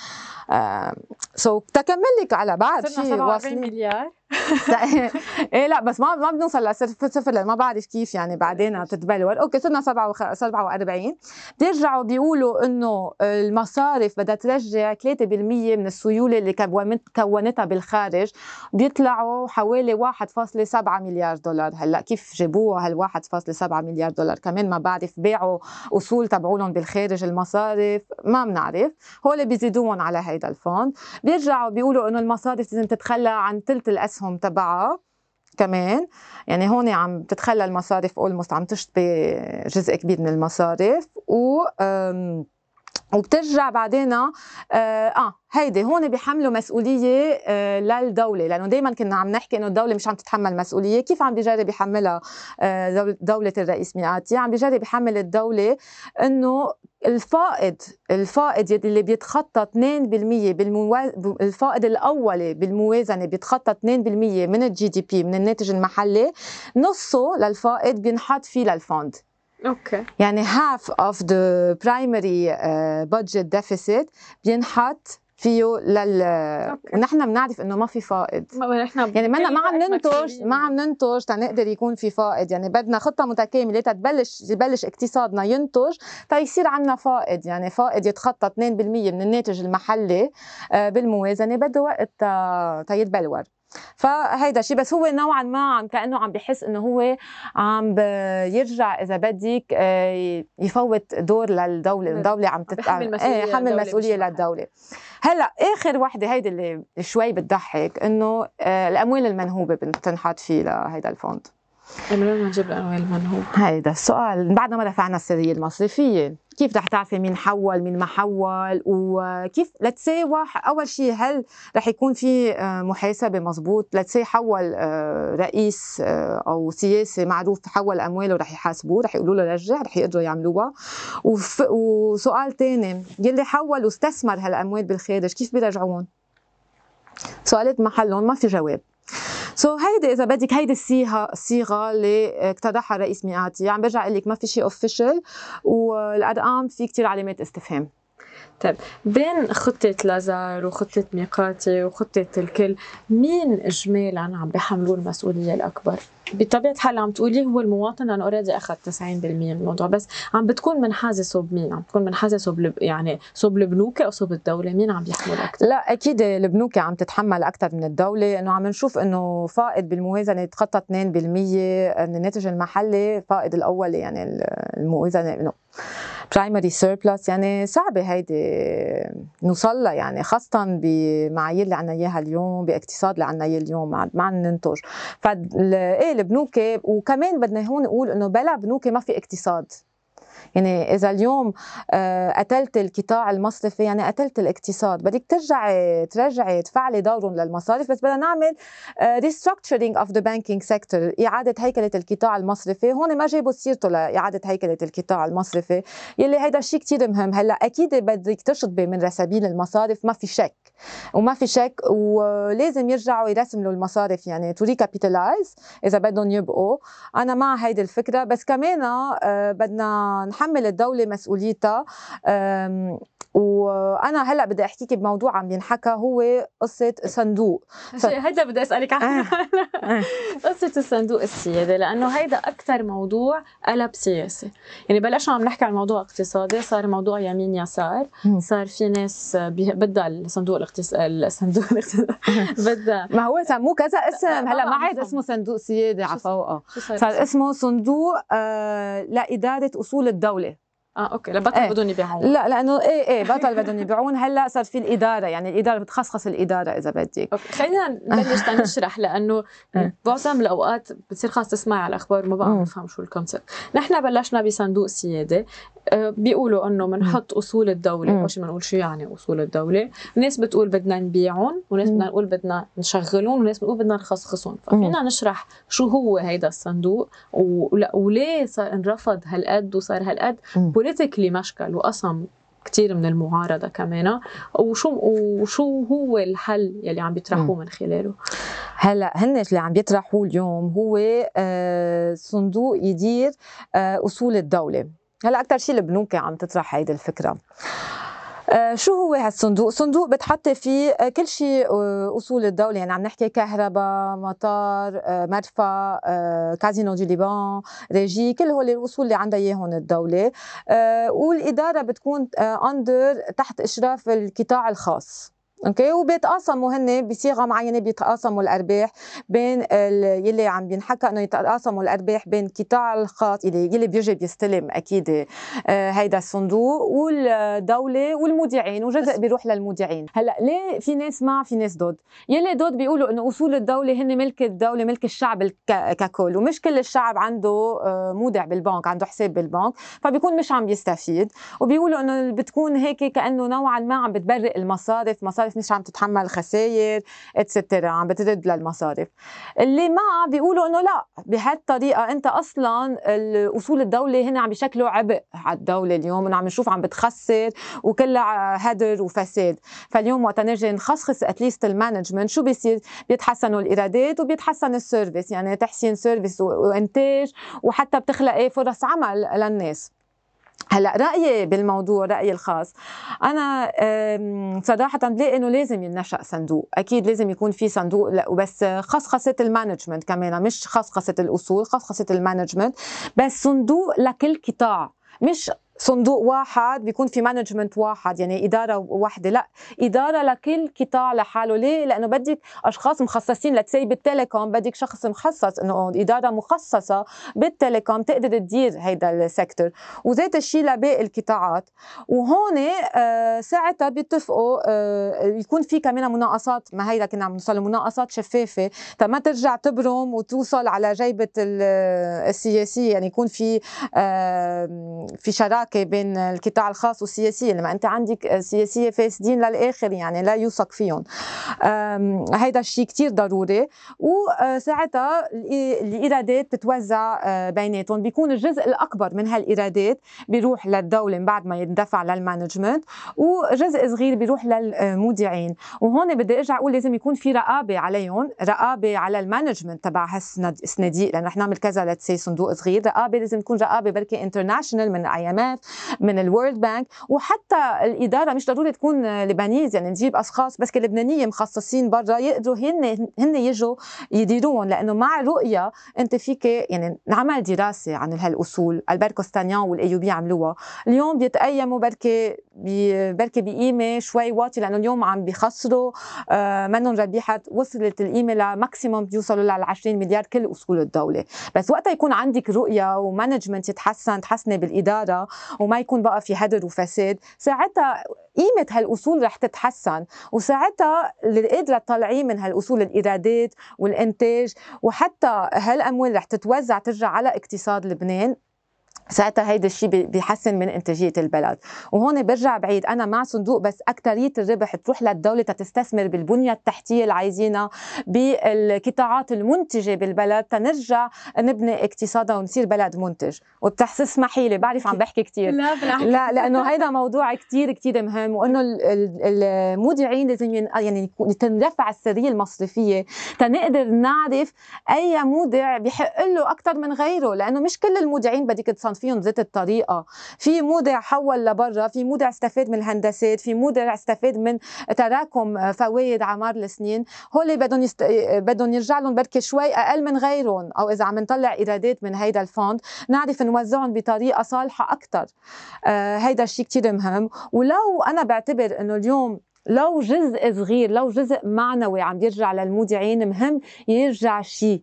so uh, so, تكمل لك على بعد شيء واصلين. مليار. إيه لا بس ما ما بنوصل لصفر صفر ما بعرف كيف يعني بعدين تتبلور. okay صرنا 47 بيرجعوا بيقولوا إنه المصارف بدها ترجع 3% من السيولة اللي كونتها بالخارج. بيطلعوا حوالي 1.7 مليار دولار. هلأ كيف جابوها هال 1.7 مليار دولار؟ كمان ما بعرف باعوا أصول تبعولهم بالخارج المصارف. ما بنعرف. هول بيزيدوهم على هيدا الفوند. بيرجعوا بيقولوا إنه المصارف لازم تتخلى عن ثلث الأسهم تبعها كمان. يعني هون عم تتخلى المصارف اولموست عم تشتبي جزء كبير من المصارف و وبترجع بعدين آه, آه هيدي هون بيحملوا مسؤولية آه للدولة لأنه دائما كنا عم نحكي إنه الدولة مش عم تتحمل مسؤولية كيف عم بيجرب يحملها آه دولة الرئيس مئاتي عم بيجرب يحمل الدولة إنه الفائض الفائض اللي بيتخطى 2% بالمواز... الفائض الأولي بالموازنة بيتخطى 2% من الجي دي بي من الناتج المحلي نصه للفائض بينحط فيه لل fund. okay. يعني half of the primary uh, budget deficit بينحط فيه لل okay. ونحن بنعرف إنه ما في فائض. نحن يعني ما ما عم ننتج ما عم ننتج تنقدر يكون في فائض. يعني بدنا خطة متكاملة تبلش يبلش اقتصادنا ينتج تيصير عندنا فائض. يعني فائض يتخطى 2% من الناتج المحلي بالموازنة بده وقت تيتبلور فهيدا شيء بس هو نوعا ما عم كأنه عم بحس إنه هو عم يرجع إذا بدك آه، يفوت دور للدولة. الدولة عم تتحمل مسؤولية إيه حمل مسؤولية للدولة. هلأ آخر وحدة هيدي اللي شوي بتضحك إنه آه، الأموال المنهوبة بتنحط فيه لهيدا ال fund. من وين بنجيب الاموال المنهوبه؟ هيدا السؤال. بعدنا ما رفعنا السريه المصرفية كيف رح تعرفي مين حول مين ما حول؟ وكيف let's say أول شيء هل رح يكون في آه، محاسبة مزبوط let's say حول آه، رئيس آه، أو سياسي معروف حول أمواله رح يحاسبوه رح يقولوا له رجع رح يقدروا يعملوها. وف... وسؤال ثاني يلي حول واستثمر هالأموال بالخارج كيف بيرجعوهم سؤالات محلهم ما في جواب. so, هيدي إذا بدك هيدي الصيغة الصيغة اللي اقترحها رئيس ميقاتي عم برجع أقول لك ما في شيء official والأرقام في كثير علامات استفهام. طيب بين خطة لازار وخطة ميقاتي وخطة الكل مين إجمالا عم بيحملوا المسؤولية الأكبر؟ بطبيعة الحال عم تقولي هو المواطن لأنه اوريدي أخذ 90% من الموضوع بس عم بتكون منحازة صوب مين؟ عم بتكون منحازة صوب يعني صوب البنوك أو صوب الدولة؟ مين عم بيحمل أكثر؟ لا أكيد البنوك عم تتحمل أكثر من الدولة إنه عم نشوف إنه فائض بالموازنة تخطى 2% من الناتج المحلي فائض الأولي يعني الموازنة إنه primary surplus يعني صعبة هيدي نوصل لها يعني خاصة بمعايير اللي عنا إياها اليوم باقتصاد اللي عنا إياه اليوم ما عم ننتج. ف إيه البنوك وكمان بدنا هون نقول إنه بلا بنوك ما في اقتصاد. يعني إذا اليوم آه، قتلت القطاع المصرفي يعني قتلت الاقتصاد بدك ترجعي ترجعي تفعلي دورهم للمصارف بس بدنا نعمل restructuring of the banking sector إعادة هيكلة القطاع المصرفي. هون ما جابوا سيرته لإعادة هيكلة القطاع المصرفي. يلي هيدا الشيء كثير مهم. هلأ أكيد بدك تشطبي من رساميل المصارف ما في شك. وما في شك ولازم يرجعوا يرسملوا المصارف يعني to recapitalize إذا بدهم يبقوا. أنا مع هيدي الفكرة بس كمان آه، بدنا نحمل الدولة مسؤوليتها. وأنا هلأ بدي احكيكي بموضوع عم ينحكى هو قصة صندوق. ف... هيدا بدي أسألك عنه. آه. قصة الصندوق السيادي لأنه هيدا أكثر موضوع قلب سياسي. يعني بلشنا عم نحكي عن موضوع اقتصادي صار موضوع يمين يسار. صار في ناس بدها الصندوق الاقتصاد الصندوق بدها. ما هو سموه كذا اسم. هلأ ما عاد اسمه صندوق سيادي على فوقه. صار اسمه صندوق آه لإدارة أصول الدولة. آه okay. لبطل إيه. بدهم يبيعون. لا لأنه إيه إيه بطل بدهم يبيعون. هلأ صار في الإدارة يعني الإدارة بتخصخص الإدارة إذا بدك. okay. خلينا نبلش نشرح لأنه إيه. معظم الأوقات بتصير خلص تسمعي على الأخبار ما بقى. بفهم شو ال concept نحن بلشنا بصندوق سيادة. بيقولوا إنه بنحط أصول الدولة شيء بنقول شو يعني أصول الدولة؟ الناس بتقول بدنا نبيعهم وناس. بدنا نقول بدنا نشغلهم وناس بتقول بدنا نخصخصهم ففينا نشرح شو هو هيدا الصندوق وليه صار انرفض هالقد وصار هالقد. بوليتيكلي مشكل وقسم كتير من المعارضة كمان. وشو وشو هو الحل يلي عم بيطرحوه من خلاله؟ هلأ هن اللي عم بيطرحوه اليوم هو آه، صندوق يدير آه، أصول الدولة. هلا أكثر شيء البنوك عم تطرح هيدي الفكرة. آه، شو هو هالصندوق؟ صندوق بتحطي فيه آه، كل شيء آه، أصول الدولة. يعني عم نحكي كهرباء، مطار، مرفأ، Casino du Liban، ريجي، كل هول الأصول اللي عندها إياهم الدولة. والإدارة بتكون under تحت إشراف القطاع الخاص. okay؟ وبيتقاسموا هن بصيغة معينة بيتقاسموا الأرباح بين يلي عم بينحكى إنه يتقاسموا الأرباح بين القطاع الخاص يلي يلي بيجي بيستلم أكيد آه، هيدا الصندوق والدولة والمودعين وجزء بيروح للمودعين. هلأ ليه في ناس مع في ناس ضد؟ يلي ضد بيقولوا إنه أصول الدولة هن ملك الدولة ملك الشعب ككل ومش كل الشعب عنده آه، مودع بالبنك عنده حساب بالبنك فبيكون مش عم بيستفيد وبيقولوا إنه بتكون هيك كأنه نوعا ما عم بتبرئ المصارف مصارف مش عم تتحمل خسائر et cetera عم بترد للمصارف. اللي مع بيقولوا إنه لا بهالطريقة أنت أصلا اصول الدولة هن عم بيشكلوا عبء على الدولة اليوم إنه عم نشوف عم بتخسر وكلها هدر وفساد. فاليوم وقت نرجع نخصخص at least ال management شو بيصير؟ بيتحسنوا الإيرادات وبيتحسن ال service يعني تحسين service وإنتاج وحتى بتخلقي فرص عمل للناس. هلا رأيي بالموضوع رأيي الخاص. أنا صراحة بلاقي إنه لازم ينشأ صندوق؟ أكيد لازم يكون في صندوق لا وبس خصخصة ال management كمان مش خصخصة الأصول خصخصة ال management بس صندوق لكل قطاع مش صندوق واحد بيكون في management واحد يعني إدارة واحدة. لا إدارة لكل قطاع لحاله. ليه؟ لأنه بدك أشخاص مخصصين. let's say بال telecom بدك شخص مخصص إنه إدارة مخصصة بال telecom تقدر تدير هيدا ال sector. وذات الشيء لباقي القطاعات. وهون آه ساعتها بيتفقوا آه يكون في كمان مناقصات. ما هيدا كنا عم نوصل لمناقصات شفافة. تما ترجع تبرم وتوصل على جيبة ال- السياسيه يعني يكون في في شراكه بين القطاع الخاص والسياسية لما أنت عندك سياسية فاسدين للآخر يعني لا يوثق فيهم. هيدا الشيء كتير ضروري وساعتها الإيرادات بتتوزع آه، بيناتهم. بيكون الجزء الأكبر من هالإيرادات بيروح للدولة من بعد ما يندفع لل management وجزء صغير بيروح للمودعين. وهون بدي أرجع أقول لازم يكون في رقابة عليهم رقابة على ال management تبع هالصناديق لأنه رح نعمل كذا let's say صندوق صغير. رقابة لازم تكون رقابة بركي international من IMF من ال World Bank وحتى الإدارة مش ضروري تكون Lebanese يعني نجيب أشخاص بس لبنانيه مخصصين برا يقدروا هن هن يجوا يديروهم لأنه مع رؤيه أنت فيك يعني نعمل دراسة عن هالأصول البرت كوستانيان والايوبي عملوها. اليوم بيتقيموا بركي بركي بقيمه شوي واطي لأنه اليوم عم بيخسروا آه منهم ربيحه وصلت القيمه ل maximum بيوصلوا لل 20 مليار كل أصول الدولة. بس وقتها يكون عندك رؤية و management يتحسن تحسني بالإدارة وما يكون بقى في هدر وفساد. ساعتها قيمة هالأصول رح تتحسن وساعتها اللي قادرة تطلعيه من هالأصول الإيرادات والإنتاج وحتى هالأموال رح تتوزع ترجع على اقتصاد لبنان. ساعتها هيدا الشيء بي- بيحسن من إنتاجية البلد. وهون برجع بعيد أنا مع صندوق بس اكثريه الربح تروح للدولة تستثمر بالبنية التحتية اللي عايزينها بالقطاعات المنتجة بالبلد تنرجع نبني اقتصادها ونصير بلد منتج. وبتسمحي لي بعرف عم بحكي كثير لا بالعكس. لا لأنه هيدا موضوع كتير كتير مهم وإنه ال- ال- المودعين لازم يعني تندفع السرية المصرفية تنقدر نعرف أي مودع بحق له أكثر من غيره لأنه مش كل المودعين بدك تصنفيهم بذات الطريقة. في مودع حول لبرا في مودع استفاد من الهندسات في مودع استفاد من تراكم فوائد مر السنين. هول بدهم يست... بدهم يرجع لهم بركي شوي أقل من غيرهم أو إذا عم نطلع إيرادات من هيدا الفوند نعرف نوزعهم بطريقة صالحة أكثر آه هيدا الشيء كتير مهم. ولو أنا بعتبر إنه اليوم لو جزء صغير لو جزء معنوي عم يرجع للمودعين مهم يرجع شيء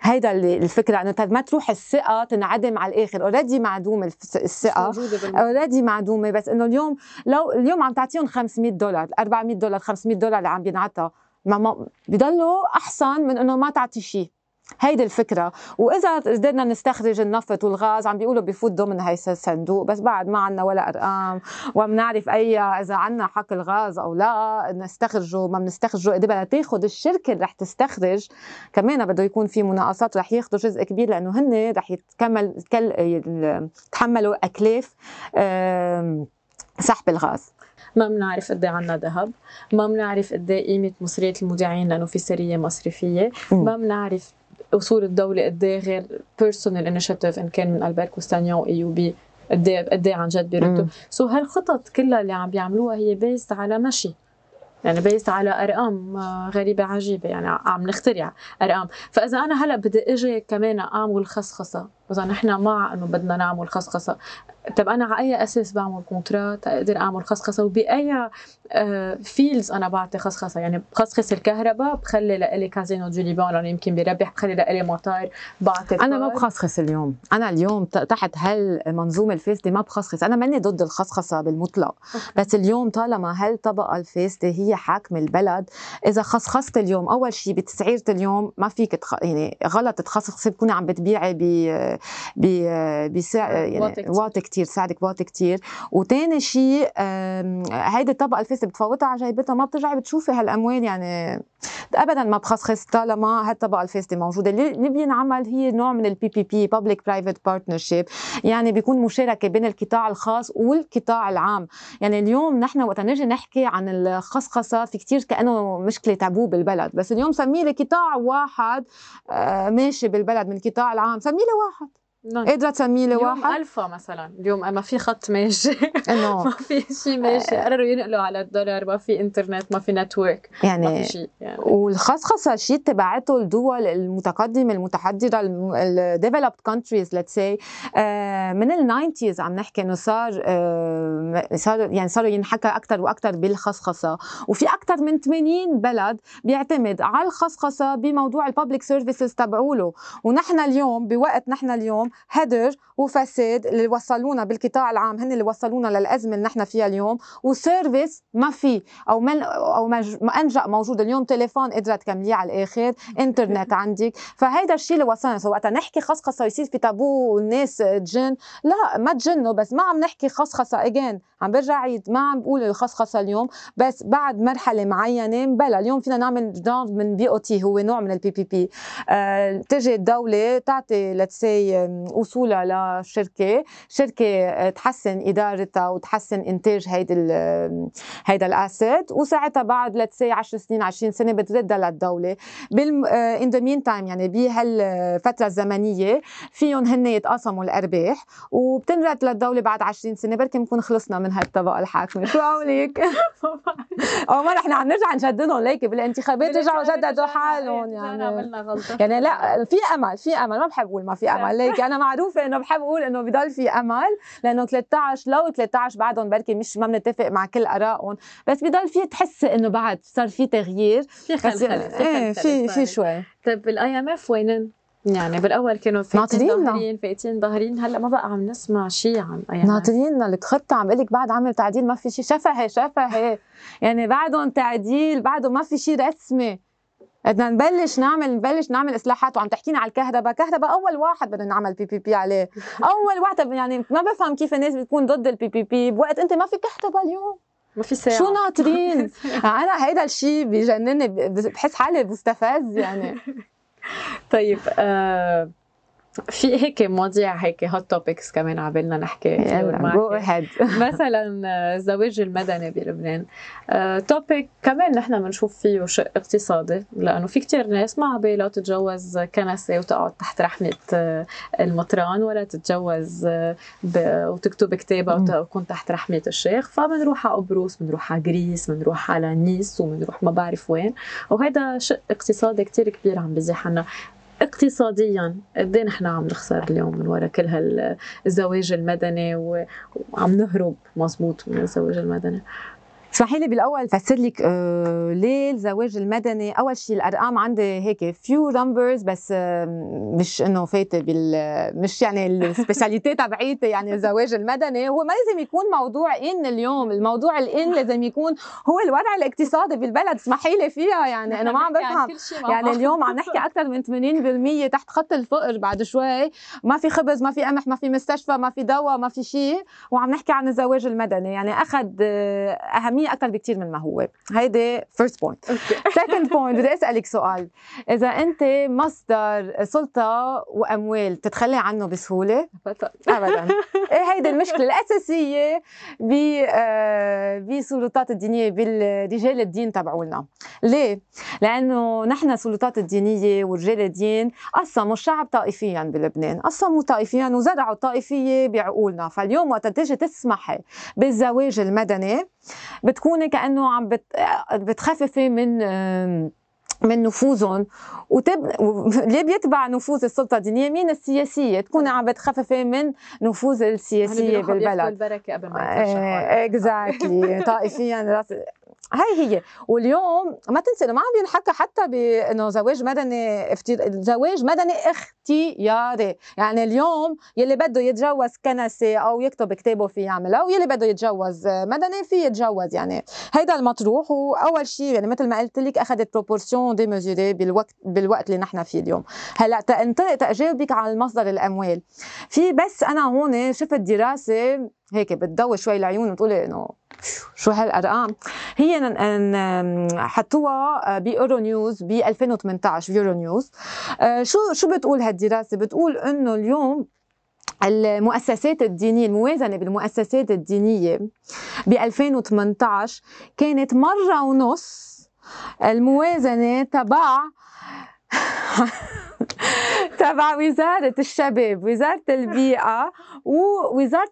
هيدا اللي الفكرة انه ما تروح الثقة تنعدم على الآخر. already معدومة الثقة. already معدومة بس إنه اليوم لو اليوم عم تعطيهم 500 دولار 400 دولار 500 دولار اللي عم بينعطى ما بضلوا أحسن من إنه ما تعطي شيء هيدي الفكرة. وإذا قدرنا نستخرج النفط والغاز عم بيقولوا بفوت ضمن هي الصندوق بس بعد ما عندنا ولا أرقام وما بنعرف أي إذا عندنا حق الغاز أو لا نستخرجه ما بنستخرجه. إذا بدها تاخذ الشركة اللي رح تستخرج كمان بده يكون في مناقصات رح ياخذوا جزء كبير لأنه هن رح يتكمل يتحملوا أكلاف سحب الغاز. ما بنعرف قد إيه عنا ذهب ما بنعرف قد إيه قيمة مصريات المودعين لأنه في سرية مصرفية. ما بنعرف أصول الدولة قد إيه غير personal initiative إن كان من البرت كوستانيان وايوبي قد إيه قد إيه عن جد بيردوا so هالخطط كلها اللي عم بيعملوها هي based على مش شي. يعني based على أرقام غريبة عجيبة. يعني عم نخترع أرقام. فإذا أنا هلأ بدي إجي كمان اعمل خصخصه إذا نحن مع إنه بدنا نعمل خصخصة. طب أنا على أي أساس بعمل contrat تقدر أعمل خصخصة؟ وبأي fields آه، أنا بعطي خصخصة؟ يعني بخصخص الكهرباء بخلي لإلي Casino du Liban لأنه يمكن بربح بخلي لإلي مطار بعطي أنا ما بخصخص اليوم. أنا اليوم تحت هالمنظومه الفاسده ما بخصخص. أنا ماني ضد الخصخصة بالمطلق. بس اليوم طالما هالطبقه الفاسده هي حاكمه البلد إذا خصخصت اليوم أول شيء بتسعيرة اليوم ما فيك تخ... يعني غلط تخصخصي بتكوني عم بتبيعي ب ب بسعر يعني واطي كثير سعرك واطي كثير وثاني شيء هيدي الطبقة الفاسده بتفوتها على جيبتها ما بترجعي بتشوفي هالأموال يعني ابدا ما بخصخص طالما هالطبقه الفاسده موجوده اللي بينعمل هي نوع من ال PPP public private partnership يعني بيكون مشاركة بين القطاع الخاص والقطاع العام. يعني اليوم نحن وقت نجي نحكي عن الخصخصة. في كثير كأنه مشكلة تابو بالبلد. بس اليوم سمي لي قطاع واحد آه، ماشي بالبلد من القطاع العام. سمي لي واحد نعم. قادرة تسميه لواحد؟ اليوم ألفا مثلا. اليوم ما في خط ماشي. انه ما في شيء ماشي. آه. قرروا ينقلوا على الدولار ما في إنترنت ما في network يعني ما في شيء يعني. والخصخصة شيء تبعته الدول المتقدمة المتحضرة ال developed countries let's see من ال nineties عم نحكي إنه صار آه، صار يعني صاروا ينحكى أكثر وأكثر بالخصخصة. وفي أكثر من 80 بلد بيعتمد على الخصخصة بموضوع ال public services تبعوله. ونحن اليوم بوقت نحن اليوم هدر وفساد اللي وصلونا بالقطاع العام هن اللي وصلونا للأزمة اللي نحن فيها اليوم. و service ما في أو من أو أنجأ موجود اليوم تليفون قدرت تكمليه على الآخر إنترنت عندك. فهيدا الشيء اللي وصلنا. so وقتها نحكي خصخصة يصير في تابو والناس تجن. لا ما تجنوا بس ما عم نحكي خصخصة again عم برجع عيد ما عم بقول الخصخصة اليوم. بس بعد مرحلة معينة بلا اليوم فينا نعمل جانف من BOT هو نوع من ال PPP آه تجي الدولة تعطي let's see لشركه شركة تحسن إدارتها وتحسن إنتاج هيدي هيدا ال asset وساعتها بعد let's see 10 سنين 20 سنة بتردها للدوله بال in the meantime يعني بهالفترة الزمنية فيهم هن يتقاسموا الأرباح وبتنرد للدولة بعد 20 سنة. بركي بنكون خلصنا من هالطبقه الحاكمه شو قولك؟ أو ما رح عم نرجع نجددهم ليكي بالانتخابات. رجعوا جددوا حالهم يعني. يعني لا في أمل في أمل. ما بحب أقول ما في أمل. ليكي أنا معروفة إنه بحب أقول إنه بضل في أمل لأنه 13 لو 13 بعدهم بركي مش ما بنتفق مع كل آرائهم بس بضل في تحسي إنه بعد صار في تغيير. في خلخلة إيه في في شوي. طيب ال IMF وينن؟ يعني بالأول كانوا فايتين ظاهرين فايتين ظاهرين هلأ ما بقى عم نسمع شيء عن اي ناطرين الخطة عم بقول لك بعد عمل تعديل ما في شيء شفهي شفهي يعني بعدهم تعديل بعده ما في شيء رسمي. بدنا نبلش نعمل نبلش نعمل إصلاحات. وعم تحكينا على الكهرباء، كهرباء أول واحد بدنا نعمل PPP عليه، أول وحده يعني ما بفهم كيف الناس بتكون ضد ال PPP بوقت أنت ما في كهرباء اليوم. ما في ساعة. شو ناطرين؟ أنا هيدا الشيء بجنني. بحس حالي بستفز يعني. طيب آه في هيك مواضيع هيك hot topics كمان عبالنا نحكي go ahead مثلا الزواج المدني بلبنان. topic آه، كمان نحن بنشوف فيه شق اقتصادي لأنه في كتير ناس ما عبالها تتجوز كنسة وتقعد تحت رحمة آه، المطران ولا تتجوز آه، وتكتب كتابها وتكون تحت رحمة الشيخ. فبنروح على قبرص بنروح على Grèce بنروح على نيس وبنروح ما بعرف وين. وهذا شق اقتصادي كتير كبير عم بزيح عنا اقتصاديا قد إيه نحن عم نخسر اليوم من وراء كل هالزواج المدني وعم نهرب مزبوط من الزواج المدني؟ اسمحي لي بالأول فسر لك آه ليه الزواج المدني أول شيء الأرقام عندي هيك few numbers بس آه مش إنه فايتة بال مش يعني ال speciality تبعيتي يعني الزواج المدني. هو ما لازم يكون موضوع إن اليوم الموضوع ال in لازم يكون هو الوضع الاقتصادي بالبلد. اسمحي لي فيها يعني أنا ما عم بفهم. يعني اليوم عم نحكي أكثر من 80% تحت خط الفقر بعد شوي. ما في خبز ما في قمح ما في مستشفى ما في دواء ما في شيء وعم نحكي عن الزواج المدني. يعني أخذ آه، اهميه أكثر بكثير من ما هو. هيدي first point second point بدي أسألك سؤال. إذا أنت مصدر سلطة وأموال تتخلي عنه بسهولة؟ ابدا. إيه هيدي المشكلة الأساسية ب آه، بالسلطات الدينية بالرجال الدين تبعولنا. ليه؟ لأنه نحن السلطات الدينية ورجال الدين قسموا الشعب طائفيا بلبنان قسموا طائفيا وزرعوا الطائفيه بعقولنا. فاليوم وقت تيجي تسمحي بالزواج المدني بتكوني كأنه عم بت... بتخففي من من نفوذهم. وتب... اللي بيتبع نفوذ السلطة الدينيه مين السياسية. تكوني عم بتخففي من نفوذ السياسية بالبلد. البركة قبل ما exactly طائفيا راس هاي هي. واليوم ما تنسي إنه ما عم ينحكى حتى بانه زواج مدني افتر... زواج مدني اختياري. يعني اليوم يلي بده يتجوز كنسي أو يكتب كتابه في يعملها ويلي بده يتجوز مدني في يتجوز. يعني هيدا المطروح. وأول شيء يعني مثل ما قلت لك أخذت proportions démesurées بالوقت بالوقت اللي نحن فيه اليوم. هلأ تنطلق تجاوبك على المصدر الأموال. في بس أنا هون شفت دراسة هيك بتضوي شوي العيون وتقولي إنه شو هالأرقام. هي حطوها ب Euronews ب 2018 Euronews. شو شو بتقول هالدراسة؟ بتقول إنه اليوم المؤسسات الدينية الموازنة بالمؤسسات الدينية ب 2018 كانت مرة ونص الموازنة تبع تبع وزارة الشباب وزارة البيئة ووزارة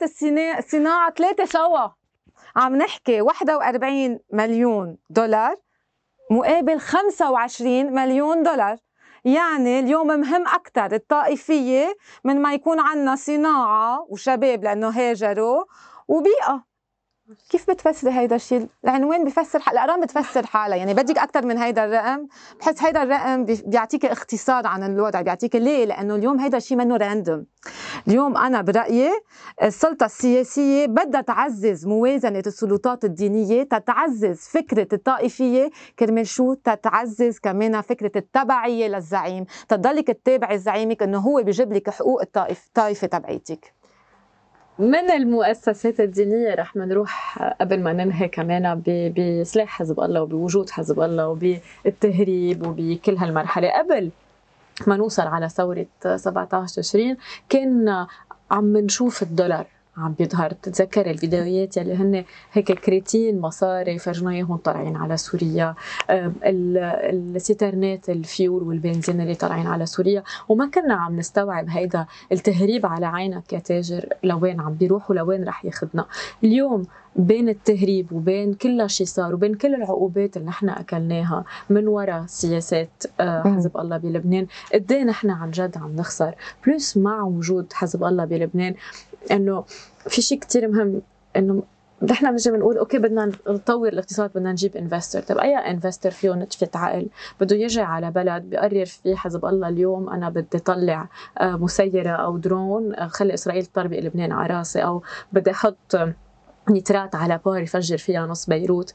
الصناعة ثلاثة سوا. عم نحكي 41 مليون دولار مقابل 25 مليون دولار. يعني اليوم مهم أكثر الطائفية من ما يكون عندنا صناعة وشباب لأنه هاجروا وبيئة. كيف بتفسري هيدا الشيء؟ العنوان بفسر حق الارقام بتفسر حالها، يعني بدك أكثر من هيدا الرقم، بحس هيدا الرقم بيعطيك اختصار عن الوضع، بيعطيك ليه؟ لأنه اليوم هيدا الشيء منه راندوم. اليوم أنا برأيي السلطة السياسية بدها تعزز موازنة السلطات الدينية، تتعزز فكرة الطائفية كرمال شو؟ تتعزز كمان فكرة التبعية للزعيم، تضلك تتابعي زعيمك انه هو بيجيب لك حقوق الطائفه تبعيتك. من المؤسسات الدينية رح نروح قبل ما ننهي كمان بسلاح حزب الله وبوجود حزب الله وبالتهريب وبكل هالمرحلة. قبل ما نوصل على ثورة 17 تشرين كان عم نشوف الدولار. عم بيظهر. تتذكر الفيديوهات يلي هن هيك كريتين مصاري فرجناهم طالعين على سوريا. السيترنات الفيول والبنزين اللي طالعين على سوريا. وما كنا عم نستوعب هيدا التهريب على عينك يا تاجر. لوين عم بيروح ولوين رح ياخذنا اليوم بين التهريب وبين كل شيء صار وبين كل العقوبات اللي نحن أكلناها من وراء سياسات آه، حزب الله بلبنان قد إيه نحن عن جد عم نخسر؟ plus مع وجود حزب الله بلبنان إنه في شيء كثير مهم إنه نحن بنجي بنقول okay بدنا نطور الاقتصاد بدنا نجيب investor طيب أي investor فيه نتفة عقل؟ بده يجي على بلد بيقرر فيه حزب الله اليوم أنا بدي طلع آه، مسيرة أو درون آه، خلي إسرائيل تطربق لبنان على راسي أو بدي أحط نترات على بور يفجر فيها نص بيروت.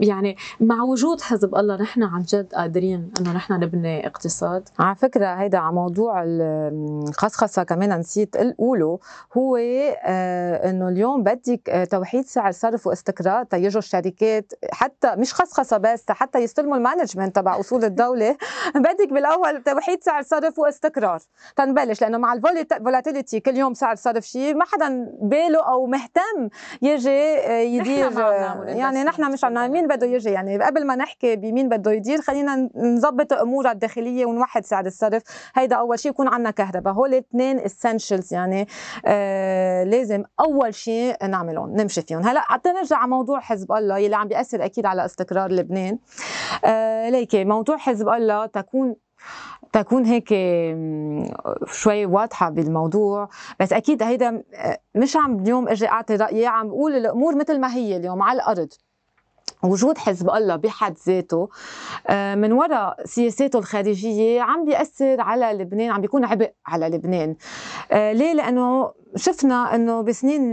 يعني مع وجود حزب الله نحن عن جد قادرين إنه نحن نبني اقتصاد. على فكرة هيدا على موضوع الخصخصه كمان نسيت أقوله. هو آه إنه اليوم بدك آه توحيد سعر صرف واستقرار تيجوا الشركات حتى مش خصخصة بس حتى يستلموا ال management تبع أصول الدولة. بدك بالأول توحيد سعر صرف واستقرار. تنبلش لأنه مع ال volatility كل يوم سعر صرف شيء ما حدا باله أو مهتم يجي آه، يدير يعني نحن مش عم مين بده يجي؟ يعني قبل ما نحكي بمين بده يدير خلينا نظبط امورها الداخلية ونوحد سعر الصرف. هيدا أول شيء يكون عندنا كهرباء. هول الاثنين essentials يعني آه لازم أول شيء نعملهم نمشي فيهم. هلا حتى نرجع على موضوع حزب الله يلي عم بيأثر أكيد على استقرار لبنان. آه ليكي موضوع حزب الله تكون تكون هيك شوي واضحة بالموضوع. بس أكيد هيدا مش عم اليوم أجي أعطي رأيي عم بقول الأمور مثل ما هي اليوم على الأرض. وجود حزب الله بحد ذاته آه، من وراء سياساته الخارجية عم بيأثر على لبنان عم بيكون عبء على لبنان. آه، ليه؟ لأنه شفنا إنه بسنين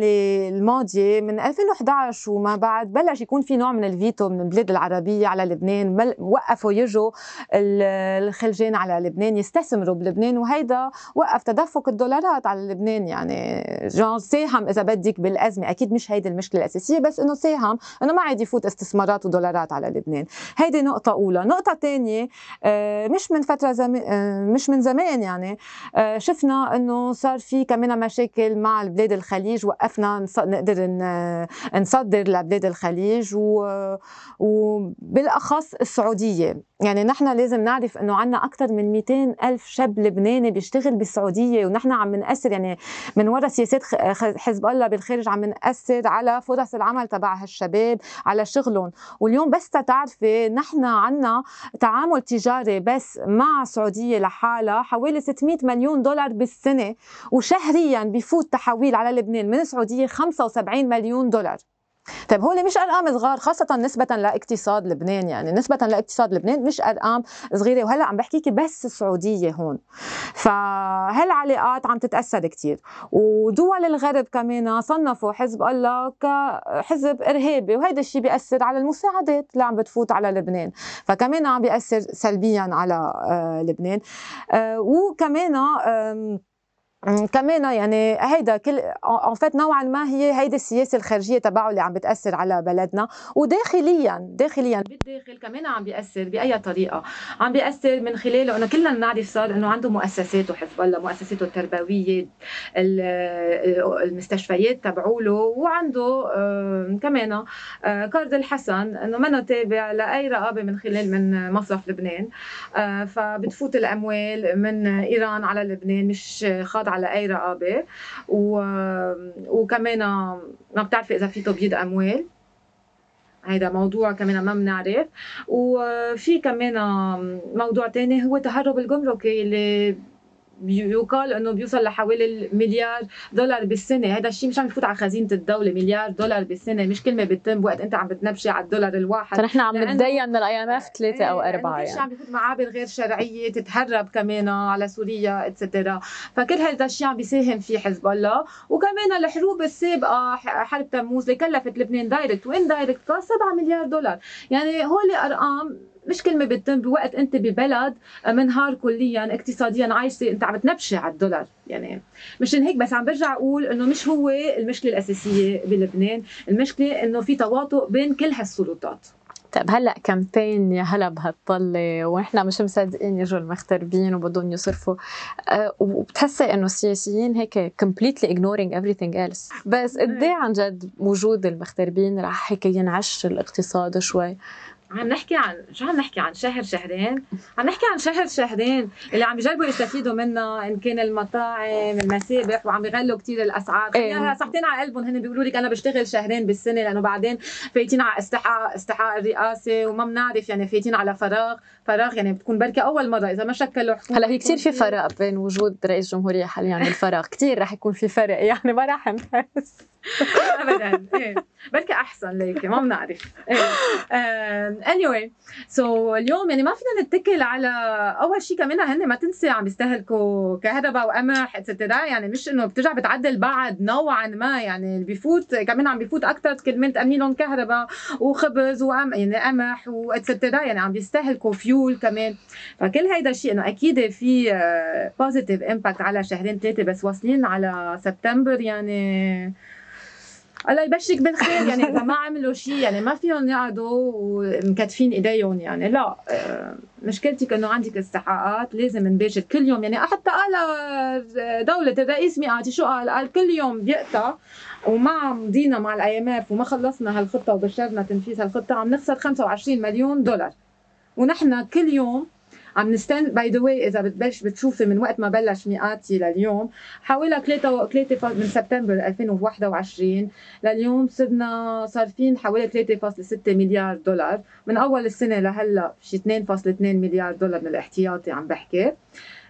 الماضية من 2011 وما بعد بلش يكون في نوع من الفيتو من البلاد العربية على لبنان وقفوا يجوا الخلجان على لبنان يستثمروا بلبنان وهيدا وقف تدفق الدولارات على لبنان. يعني جون ساهم إذا بدك بالأزمة. أكيد مش هيدي المشكلة الأساسية بس إنه ساهم إنه ما عاد يفوت استثمارات ودولارات على لبنان. هيدي نقطة أولى. نقطة ثانية آه، مش من فترة زمان آه، مش من زمان يعني آه، شفنا إنه صار في كمان مشاكل مشاكل مع البلاد الخليج وقفنا نقدر نصدر لبلاد الخليج وبالاخص السعودية. يعني نحن لازم نعرف إنه عندنا أكثر من 200 ألف شاب لبناني بيشتغل بالسعودية ونحن عم نأثر يعني من وراء سياسات حزب الله بالخارج عم نأثر على فرص العمل تبع هالشباب على شغلهم. واليوم بس تعرفي نحن عندنا تعامل تجاري بس مع السعوديه لحالها حوالي 600 مليون دولار بالسنة وشهريا بفوت تحويل على لبنان من السعودية 75 مليون دولار. طيب هول مش ارقام صغار خاصة نسبة لاقتصاد لبنان. يعني نسبة لاقتصاد لبنان مش ارقام صغيرة وهلأ عم بحكيكي بس السعودية هون. فهالعلاقات عم تتأثر كثير ودول الغرب كمان صنفوا حزب الله كحزب إرهابي وهذا الشيء بيأثر على المساعدات اللي عم بتفوت على لبنان. فكمان عم بيأثر سلبيا على آه، لبنان. آه، وكمان كمان يعني هيدا كل ان فيت نوعا ما هي هيدي السياسة الخارجية تبعه اللي عم بتأثر على بلدنا. وداخليا داخليا. بالداخل كمان عم بيأثر بأي طريقة. عم بيأثر من خلاله إنه كلنا بنعرف صار إنه عنده مؤسساته حزب الله مؤسساته التربوية المستشفيات تبعوله وعنده كمان آه، كارد الحسن إنه منه تابع لأي رقابة من خلال من مصرف لبنان. آه، فبتفوت الأموال من إيران على لبنان مش خاضعه على أي رقابة. و... وكمان ما بتعرفي إذا في تبييض أموال. هيدا موضوع كمان ما بنعرف. وفي كمان موضوع تاني هو تهرب الجمركي اللي يقال إنه بيوصل لحوالي المليار دولار بالسنة. هذا الشيء مش عم يفوت على خزينة الدولة مليار دولار بالسنة. مش كلمة بتتم بوقت أنت عم بتنبشي على الدولار الواحد. فنحن عم نتدين من ال IMF ثلاثة أو أربعة يعني. عم بيفوت معابر غير شرعية تتهرب كمان على سوريا et cetera فكل هذا الشيء عم بيساهم فيه حزب الله. وكمان الحروب السابقة حرب تموز اللي كلفت لبنان direct و indirect؟ 7 مليار دولار. يعني هول أرقام مش كلمة بتتم بوقت أنت ببلد منهار كليا اقتصاديا عايشة أنت عم تنبشي على الدولار. يعني مشان هيك بس عم برجع أقول إنه مش هو المشكلة الأساسية بلبنان المشكلة إنه في تواطؤ بين كل هالسلطات. طيب هلأ كامبين يا هلا بهالطلة ونحن مش مصدقين يجوا المغتربين وبدهم يصرفوا. أه وبتحسي إنه السياسيين هيك completely ignoring everything else. بس قد إيه. عن جد وجود المغتربين رح هيك ينعش الاقتصاد شوي؟ عم نحكي عن شو عم نحكي عن؟ شهر شهرين؟ عم نحكي عن شهر شهرين. اللي عم يجربوا يستفيدوا منها إن كان المطاعم المسابح وعم يغلوا كثير الأسعار. إيه. صحتين على قلبهم. هن بيقولوا لك أنا بشتغل شهرين بالسنة لأنه بعدين فايتين على استحقاق استحقاق الرئاسة وما بنعرف يعني فايتين على فراغ. فراغ يعني بتكون بركي أول مرة. إذا ما شكلوا حكومة هلأ في كثير في فرق بين وجود رئيس جمهورية حاليا والفراغ. كثير رح يكون في فرق يعني ما رح نحس. ابدا. إيه. بركي أحسن ليكي ما بنعرف. إيه. anyway so اليوم يعني ما فينا نتكل على أول شيء كمان هن ما تنسي عم يستهلكوا كهرباء وقمح et cetera يعني مش إنه بترجع بتعدل بعد نوعا ما. يعني اللي بيفوت كمان عم بيفوت أكثر كرمال تامين لهم كهرباء وخبز وقم يعني قمح و et cetera يعني عم بيستهلكوا فيول كمان. فكل هيدا الشيء إنه أكيد في positive impact على شهرين ثلاثة بس واصلين على سبتمبر يعني الله يبشرك بالخير. يعني إذا ما عملوا شيء يعني ما فيهم يقعدوا ومكتفين ايديهم يعني. لا آه، مشكلتك انه عندك استحقاقات لازم نباشر كل يوم. يعني حتى قال دولة الرئيس ميقاتي شو قال؟ قال كل يوم بيقطع وما مضينا مع ال IMF وما خلصنا هالخطة وباشرنا تنفيذ هالخطة عم نخسر 25 مليون دولار. ونحن كل يوم عم نستند by the way إذا بتبلش بتشوفي من وقت ما بلش ميقاتي لليوم حوالي 3 3 من سبتمبر 2021 لليوم صرنا صارفين حوالي 3.6 مليار دولار من أول السنة لهلأ شي 2.2 مليار دولار من الاحتياطي عم بحكي.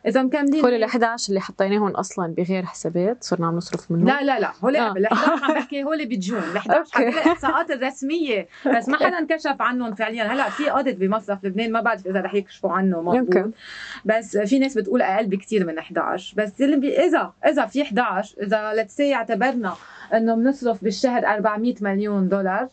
إذا مكملين هول ال 11 اللي حطيناهم أصلا بغير حسابات صرنا عم نصرف منهم لا لا لا هول آه. ال 11 عم بحكي هول بجون ال 11 okay. حتى الاحصاءات الرسمية بس ما حدا انكشف عنهم فعليا هلأ في audit بمصرف لبنان ما بعرف إذا رح يكشفوا عنه. مضبوط بس في ناس بتقول أقل بكثير من 11 بس اللي إذا إذا في 11 إذا let's say اعتبرنا إنه بنصرف بالشهر 400 مليون دولار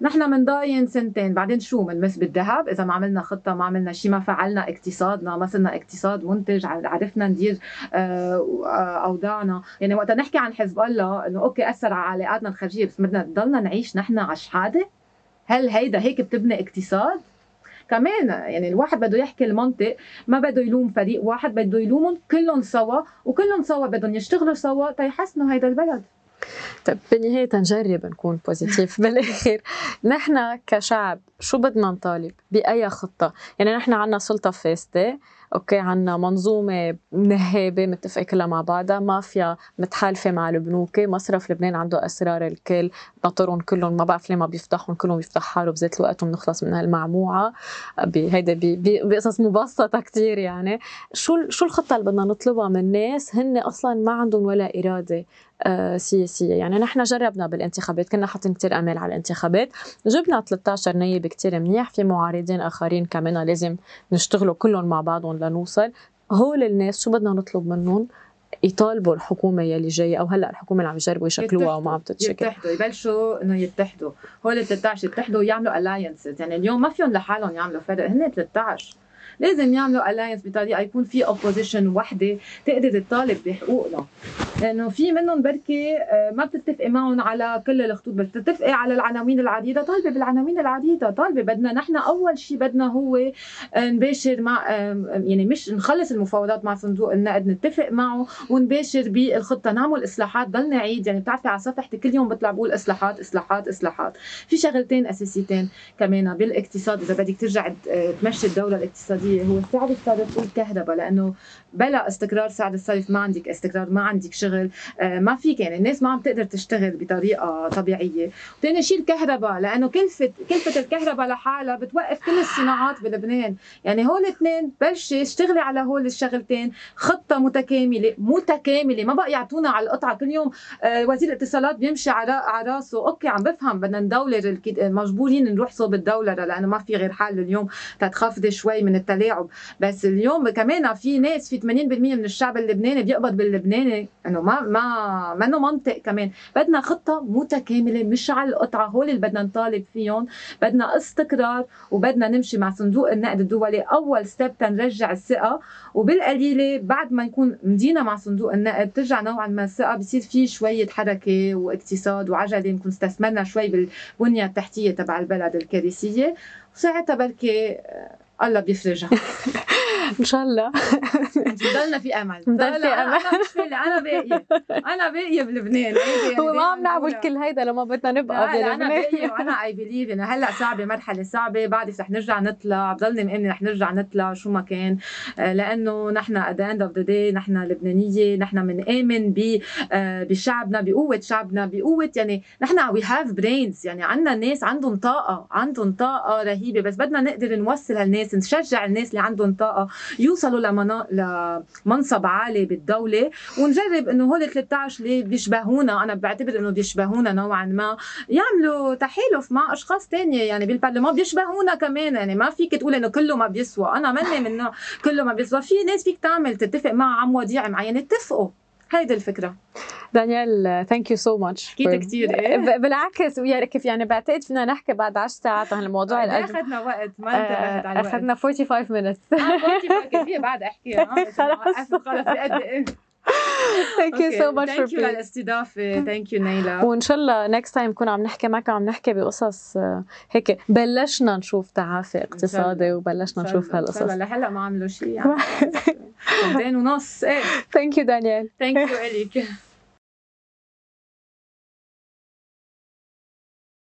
نحن منضاين سنتين. بعدين شو؟ منمس بالذهب. إذا ما عملنا خطة ما عملنا شيء ما فعلنا اقتصادنا ما صرنا اقتصاد منتج عرفنا ندير آه، آه، أوضاعنا. يعني وقت نحكي عن حزب الله إنه okay أثر على علاقاتنا الخارجية بس بدنا نضلنا نعيش نحن على شحاده هل هيدا هيك بتبني اقتصاد؟ كمان يعني الواحد بده يحكي المنطق ما بده يلوم فريق واحد بده يلومهم كلهم سوا وكلهم سوا بدهم يشتغلوا سوا تيحسنوا هيدا البلد. طيب بالنهاية نجرب نكون positive بالاخر نحن كشعب شو بدنا نطالب؟ بأي خطة؟ يعني نحن عنا سلطة فاسدة أوكي عنا منظومة نهابة متفقة كلها مع بعضها مافيا متحالفة مع البنوك مصرف لبنان عنده أسرار الكل ناطرهم كلهم ما بعرف ليه ما بيفتحهم كلهم بيفتح حاله بذات الوقت وبنخلص من هالمعموعة. بهيدا بقصص مبسطة كتير يعني. شو شو الخطة اللي بدنا نطلبها من الناس؟ هن أصلا ما عندهم ولا إرادة سياسيه يعني نحن جربنا بالانتخابات كنا حاطين كتير أمال على الانتخابات. جبنا 13 نايب كتير منيح في معارضين آخرين كمان لازم نشتغلوا كلهم مع بعضهم لنوصل. هول الناس شو بدنا نطلب منهم؟ يطالبوا الحكومة يلي جاية أو هلأ الحكومة اللي عم يجربوا يشكلوها وما عم تتشكل. يتحدوا يبلشوا إنه يتحدوا. هول ال 13 يتحدوا ويعملوا alliances يعني اليوم ما فيهم لحالهم يعملوا فرق هن 13 لازم يعملوا alliance بطريقة يكون في opposition وحدة تقدر تطالب بحقوقنا. لأنه في منهم بركي آه، ما بتتفقي معهم على كل الخطوط بس بتتفقي على العناوين العريضة طالبة بالعناوين العريضة طالبة بدنا نحن أول شيء بدنا هو آه، نباشر مع آه، يعني مش نخلص المفاوضات مع صندوق النقد نتفق معه ونباشر بالخطة نعمل إصلاحات ضل نعيد يعني بتعرفي على صفحتي كل يوم بطلع بقول إصلاحات إصلاحات إصلاحات. في شغلتين أساسيتين كمان بالإقتصاد إذا بدك ترجع تمشي الدولة الاقتصادية هو سعر الصرف والكهرباء لأنه بلا استقرار سعر الصرف ما عندك استقرار ما عندك شغل آه، ما فيك يعني الناس ما عم تقدر تشتغل بطريقة طبيعية. وثاني شيء الكهرباء لأنه كلفه كلفة الكهرباء لحالها بتوقف كل الصناعات بلبنان. يعني هول الاثنين بلشي اشتغلي على هول الشغلتين خطة متكاملة متكاملة ما بقى يعطونا على القطعة. كل يوم آه، وزير الاتصالات بيمشي على راسه. okay عم بفهم بدنا ندولر مجبورين نروح صوب الدولره لأنه ما في غير حل اليوم. تتخفضي شوي من التلاعب بس اليوم كمان في ناس في 80% من الشعب اللبناني بيقبض باللبناني. إنه ما ما منه منطق كمان. بدنا خطة متكاملة مش على القطعة. هول اللي بدنا نطالب فيهم. بدنا استقرار وبدنا نمشي مع صندوق النقد الدولي. أول step تنرجع الثقة. وبالقليلة بعد ما نكون مدينا مع صندوق النقد ترجع نوعا ما الثقة. بصير في شوية حركة واقتصاد وعجلة. نكون استثمرنا شوي بالبنية التحتية تبع البلد الكارثية. وساعتها بركي آه، الله بيفرجها إن شاء الله. ضلنا في أمل. ضلنا- في أمل. أنا باقيه أنا باقيه بلبنان هيدي يعني هو ما عم نعمل. كل هيدا لما بدنا نبقى لا أنا بلبنان. باقيه وأنا اي بليف إنه هلأ صعبة مرحلة صعبة. بعد رح نرجع نطلع. بضلني مأمنة رح نرجع نطلع شو ما كان. آه، لأنه نحن at the end of the day نحن لبنانية. نحن بنآمن ب آه، بشعبنا بقوة شعبنا بقوة يعني نحن we have brains يعني عندنا ناس عندهم طاقة عندهم طاقة رهيبة. بس بدنا نقدر نوصل هالناس نشجع الناس اللي عندهم طاقة. يوصلوا. لمنصب عالي بالدولة ونجرب إنه هول 13 اللي بيشبهونا؟ أنا بعتبر إنه بيشبهونا نوعا ما. يعملوا تحالف مع أشخاص تانية يعني بالبرلمان بيشبهونا كمان. يعني ما فيك تقول إنه كله ما بيسوى. أنا مني من كله ما بيسوى. في ناس فيك تعمل تتفق مع عم وديع معين اتفقوا. هيدي الفكرة. دانيال thank you so much حكيت كتير إيه؟ بالعكس ويعني كيف يعني بعتقد فينا نحكي بعد 10 ساعات عن الموضوع. قد إيه القد أخذنا وقت؟ ما انتبهت على الوقت. أخذنا 45 minutes. آه، كنت فاكر فيها بعد احكي آه،. وقفت خلص بقد إيه؟ thank you so much for للاستضافه ثانك يو نيلا وان شاء الله next time نكون عم نحكي معك عم نحكي بقصص آه، هيك بلشنا نشوف تعافي اقتصادي وبلشنا نشوف هالقصص. لهلا ما عملوا شيء يعني. سنتين ونص. إيه. thank you دانيال thank you إليك